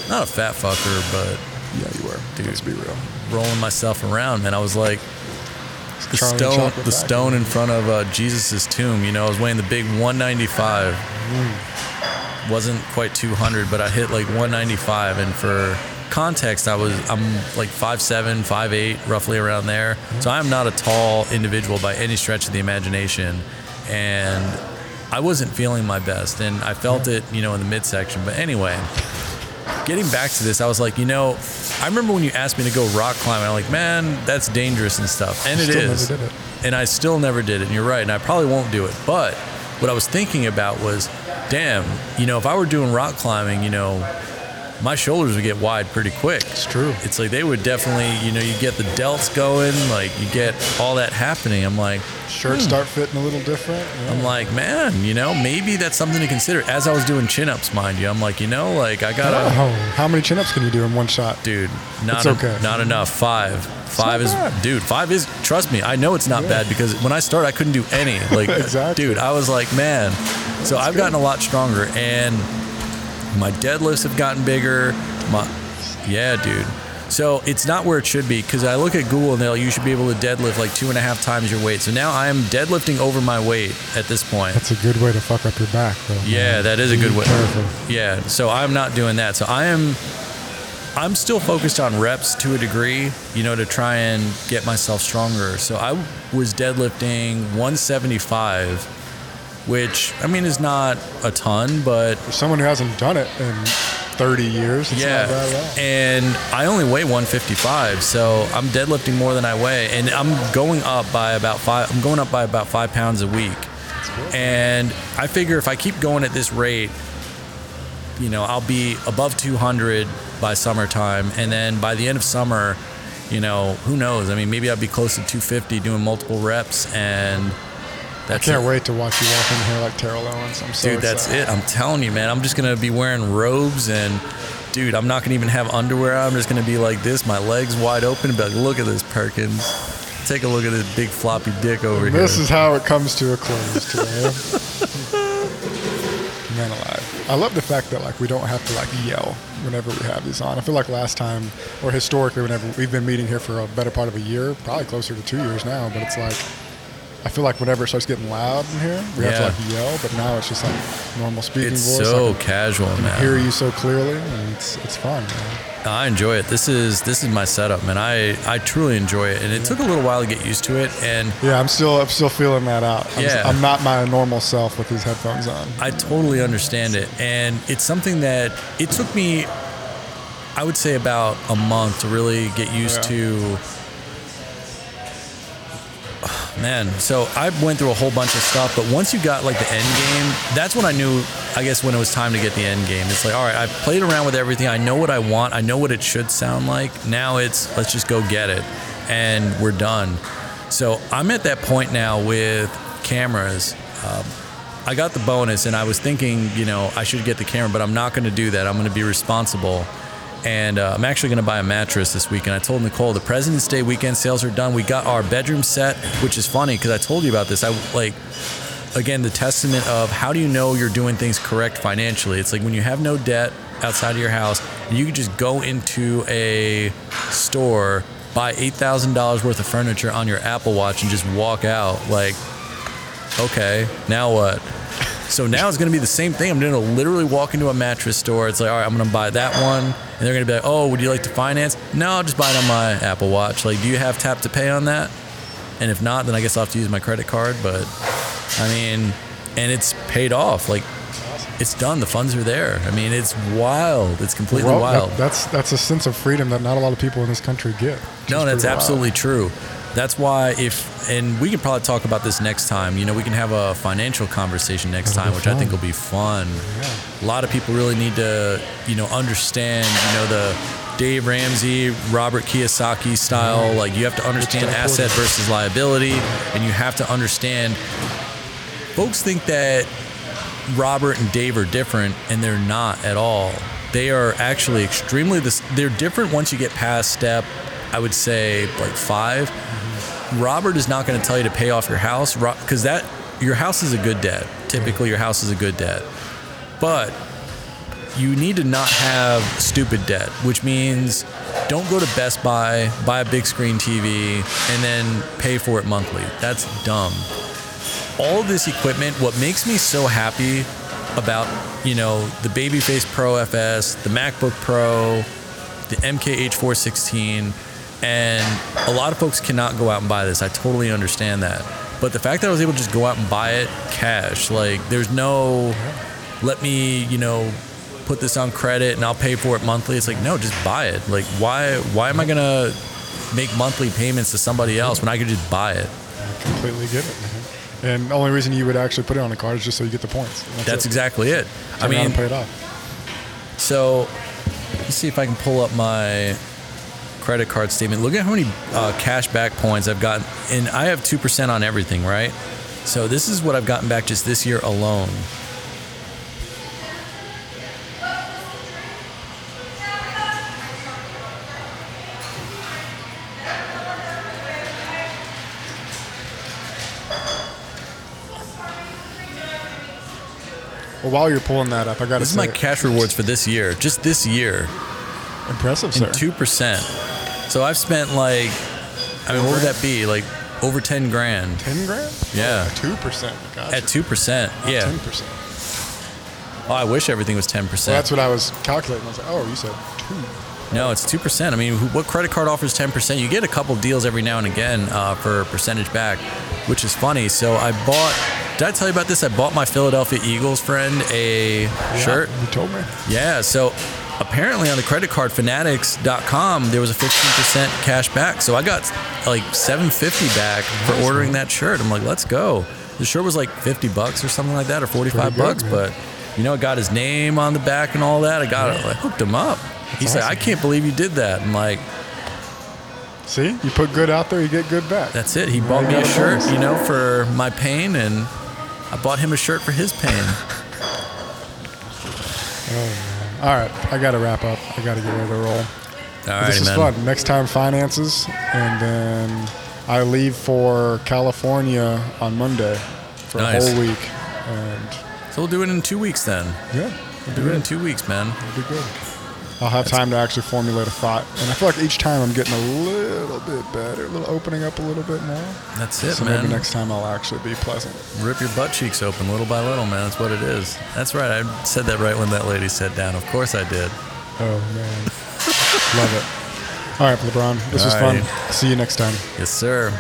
not a fat fucker, but Yeah, you were. Dude. Let's be real. rolling myself around, man. I was like the Charlie stone, the stone in front of uh, Jesus' tomb. You know, I was weighing the big 195. Wasn't quite 200, but I hit like 195. And for context, I was I'm like 5'7", 5'8", roughly around there. So I'm not a tall individual by any stretch of the imagination, and I wasn't feeling my best, and I felt it, you know, in the midsection. But anyway, getting back to this, I was like, you know, I remember when you asked me to go rock climbing, I'm like, man, that's dangerous and stuff. And it Still is. never did it. And I still never did it. And you're right. And I probably won't do it. But what I was thinking about was, damn, you know, if I were doing rock climbing, you know, my shoulders would get wide pretty quick. It's true. It's like they would definitely, you know, you get the delts going, like you get all that happening. I'm like, Shirts hmm. start fitting a little different. Yeah. I'm like, man, you know, maybe that's something to consider. As I was doing chin ups, mind you, I'm like, you know, like I gotta, oh, how many chin ups can you do in one shot? dude, not okay. not enough. Five, five is, bad. dude, five is. Trust me, I know it's not bad because when I started, I couldn't do any. Like, Exactly. dude, I was like, man. So I've gotten a lot stronger, and my deadlifts have gotten bigger. My, yeah, dude. So it's not where it should be because I look at Google and they'll you should be able to deadlift like two and a half times your weight. So now I am deadlifting over my weight at this point. That's a good way to fuck up your back, though. Yeah, man. that is a good way. Careful. Yeah, so I'm not doing that. So I am I'm still focused on reps to a degree, you know, to try and get myself stronger. So I was deadlifting 175, which I mean is not a ton, but For someone who hasn't done it in 30 years, it's yeah. not bad at all. And I only weigh 155, so I'm deadlifting more than I weigh, and I'm going up by about five. I'm going up by about five pounds a week. And I figure if I keep going at this rate, you know, I'll be above 200 by summertime, and then by the end of summer, you know, who knows? I mean, maybe I'll be close to 250 doing multiple reps, and I can't it. wait to watch you walk in here like Terrell Owens. I'm so Dude, that's excited. it. I'm telling you, man. I'm just gonna be wearing robes and, dude, I'm not gonna even have underwear. I'm just gonna be like this, my legs wide open, and be like, look at this Perkins. Take a look at this big floppy dick over here. This is how it comes to a close today. Man alive. I love the fact that like we don't have to like yell whenever we have these on. I feel like last time or historically whenever we've been meeting here for a better part of a year, probably closer to two years now, but it's like I feel like whenever it starts getting loud in here, we Yeah. have to like yell, but now it's just like normal speaking it's voice. so I can casual, man. hear you so clearly and it's it's fun, man. I enjoy it. This is this is my setup, man. I I truly enjoy it, and it took a little while to get used to it, and Yeah, I'm still I'm still feeling that out. I'm, Yeah. I'm not my normal self with these headphones on. I totally understand it. And it's something that it took me, I would say, about a month to really get used Yeah. to. Man, so I went through a whole bunch of stuff, but once you got like the end game, that's when I knew, I guess, when it was time to get the end game. It's like, all right, I've played around with everything. I know what I want. I know what it should sound like. Now it's, let's just go get it. And we're done. So I'm at that point now with cameras. Um, I got the bonus, and I was thinking, you know, I should get the camera, but I'm not going to do that. I'm going to be responsible. And uh, I'm actually going to buy a mattress this weekend. I told Nicole the President's Day weekend sales are done. We got our bedroom set, which is funny because I told you about this. I like, again, the testament of how do you know you're doing things correct financially? It's like when you have no debt outside of your house, and you can just go into a store, buy $8,000 worth of furniture on your Apple Watch, and just walk out. Like, okay, now what? So now it's going to be the same thing. I'm going to literally walk into a mattress store. It's like, all right, I'm going to buy that one. And they're going to be like, oh, would you like to finance? No, I'll just buy it on my Apple Watch. Like, do you have tap to pay on that? And if not, then I guess I'll have to use my credit card. But I mean, and it's paid off. Like, it's done. The funds are there. I mean, it's wild. It's completely Well, wild. that- that's that's a sense of freedom that not a lot of people in this country get. No, that's wild. absolutely true. That's why if and we can probably talk about this next time. You know, we can have a financial conversation next That'll time, which I think will be fun. yeah. A lot of people really need to, you know, understand, you know, the Dave Ramsey, Robert Kiyosaki style. Like you have to understand asset versus liability, and you have to understand. Folks think that Robert and Dave are different, and they're not at all. They are actually extremely this. They're different once you get past step. I would say like 5 Robert is not going to tell you to pay off your house because that your house is a good debt. Typically, your house is a good debt, but you need to not have stupid debt, which means don't go to Best Buy, buy a big screen TV, and then pay for it monthly. That's dumb all this equipment, what makes me so happy about, you know, the Babyface Pro FS, the MacBook Pro, the MKH416, and a lot of folks cannot go out and buy this. I totally understand that. But the fact that I was able to just go out and buy it cash, like there's no let me, you know, put this on credit and I'll pay for it monthly. It's like, no, just buy it. Like why why am I gonna make monthly payments to somebody else when I could just buy it? I completely get it, man. And the only reason you would actually put it on a card is just so you get the points. And That's it. exactly it. I Turn around mean, pay it off. So let's see if I can pull up my credit card statement. Look at how many uh, cash back points I've gotten. And I have 2% on everything, right? So this is what I've gotten back just this year alone. Well, while you're pulling that up, I got to This is my cash rewards for this year, just this year. Impressive, sir. two percent. So I've spent like, I mean, what would that be? Like over ten grand Ten grand? Yeah. Two percent. Gotcha. at two percent. Ten Yeah. percent. Oh, I wish everything was ten Well, percent. that's what I was calculating. I was like, oh, you said two. No, it's two percent. I mean, what credit card offers ten percent? You get a couple deals every now and again uh, for percentage back, which is funny. So I bought. Did I tell you about this? I bought my Philadelphia Eagles friend a shirt. You told me. Yeah. So apparently on the credit card fanatics.com there was a 15% cash back. So I got like 750 back for Nice, ordering man. that shirt. I'm like, let's go. The shirt was like 50 bucks or something like that or 45 good, bucks, man. but you know, i got his name on the back and all that. I got it. I hooked him up. He's like, I can't believe you did that. I'm like, See, you put good out there, you get good back. that's it. He bought me a shirt, bonus. you know, for my pain, and I bought him a shirt for his pain. Oh, All right, I got to wrap up. I got to get ready to roll. All this is man. fun. Next time, finances, and then I leave for California on Monday for Nice. a whole week, and So we'll do it in two weeks then. yeah, We'll do it in two weeks, man. It'll be good. I'll have time to actually formulate a thought, and I feel like each time I'm getting a little bit better, a little opening up a little bit more. That's it, so man. maybe next time I'll actually be pleasant. Rip your butt cheeks open little by little, man. That's what it is. That's right. I said that right when that lady sat down. Of course I did. Oh man, love it. All right, LeBron, this was All fun. See you next time. Yes, sir.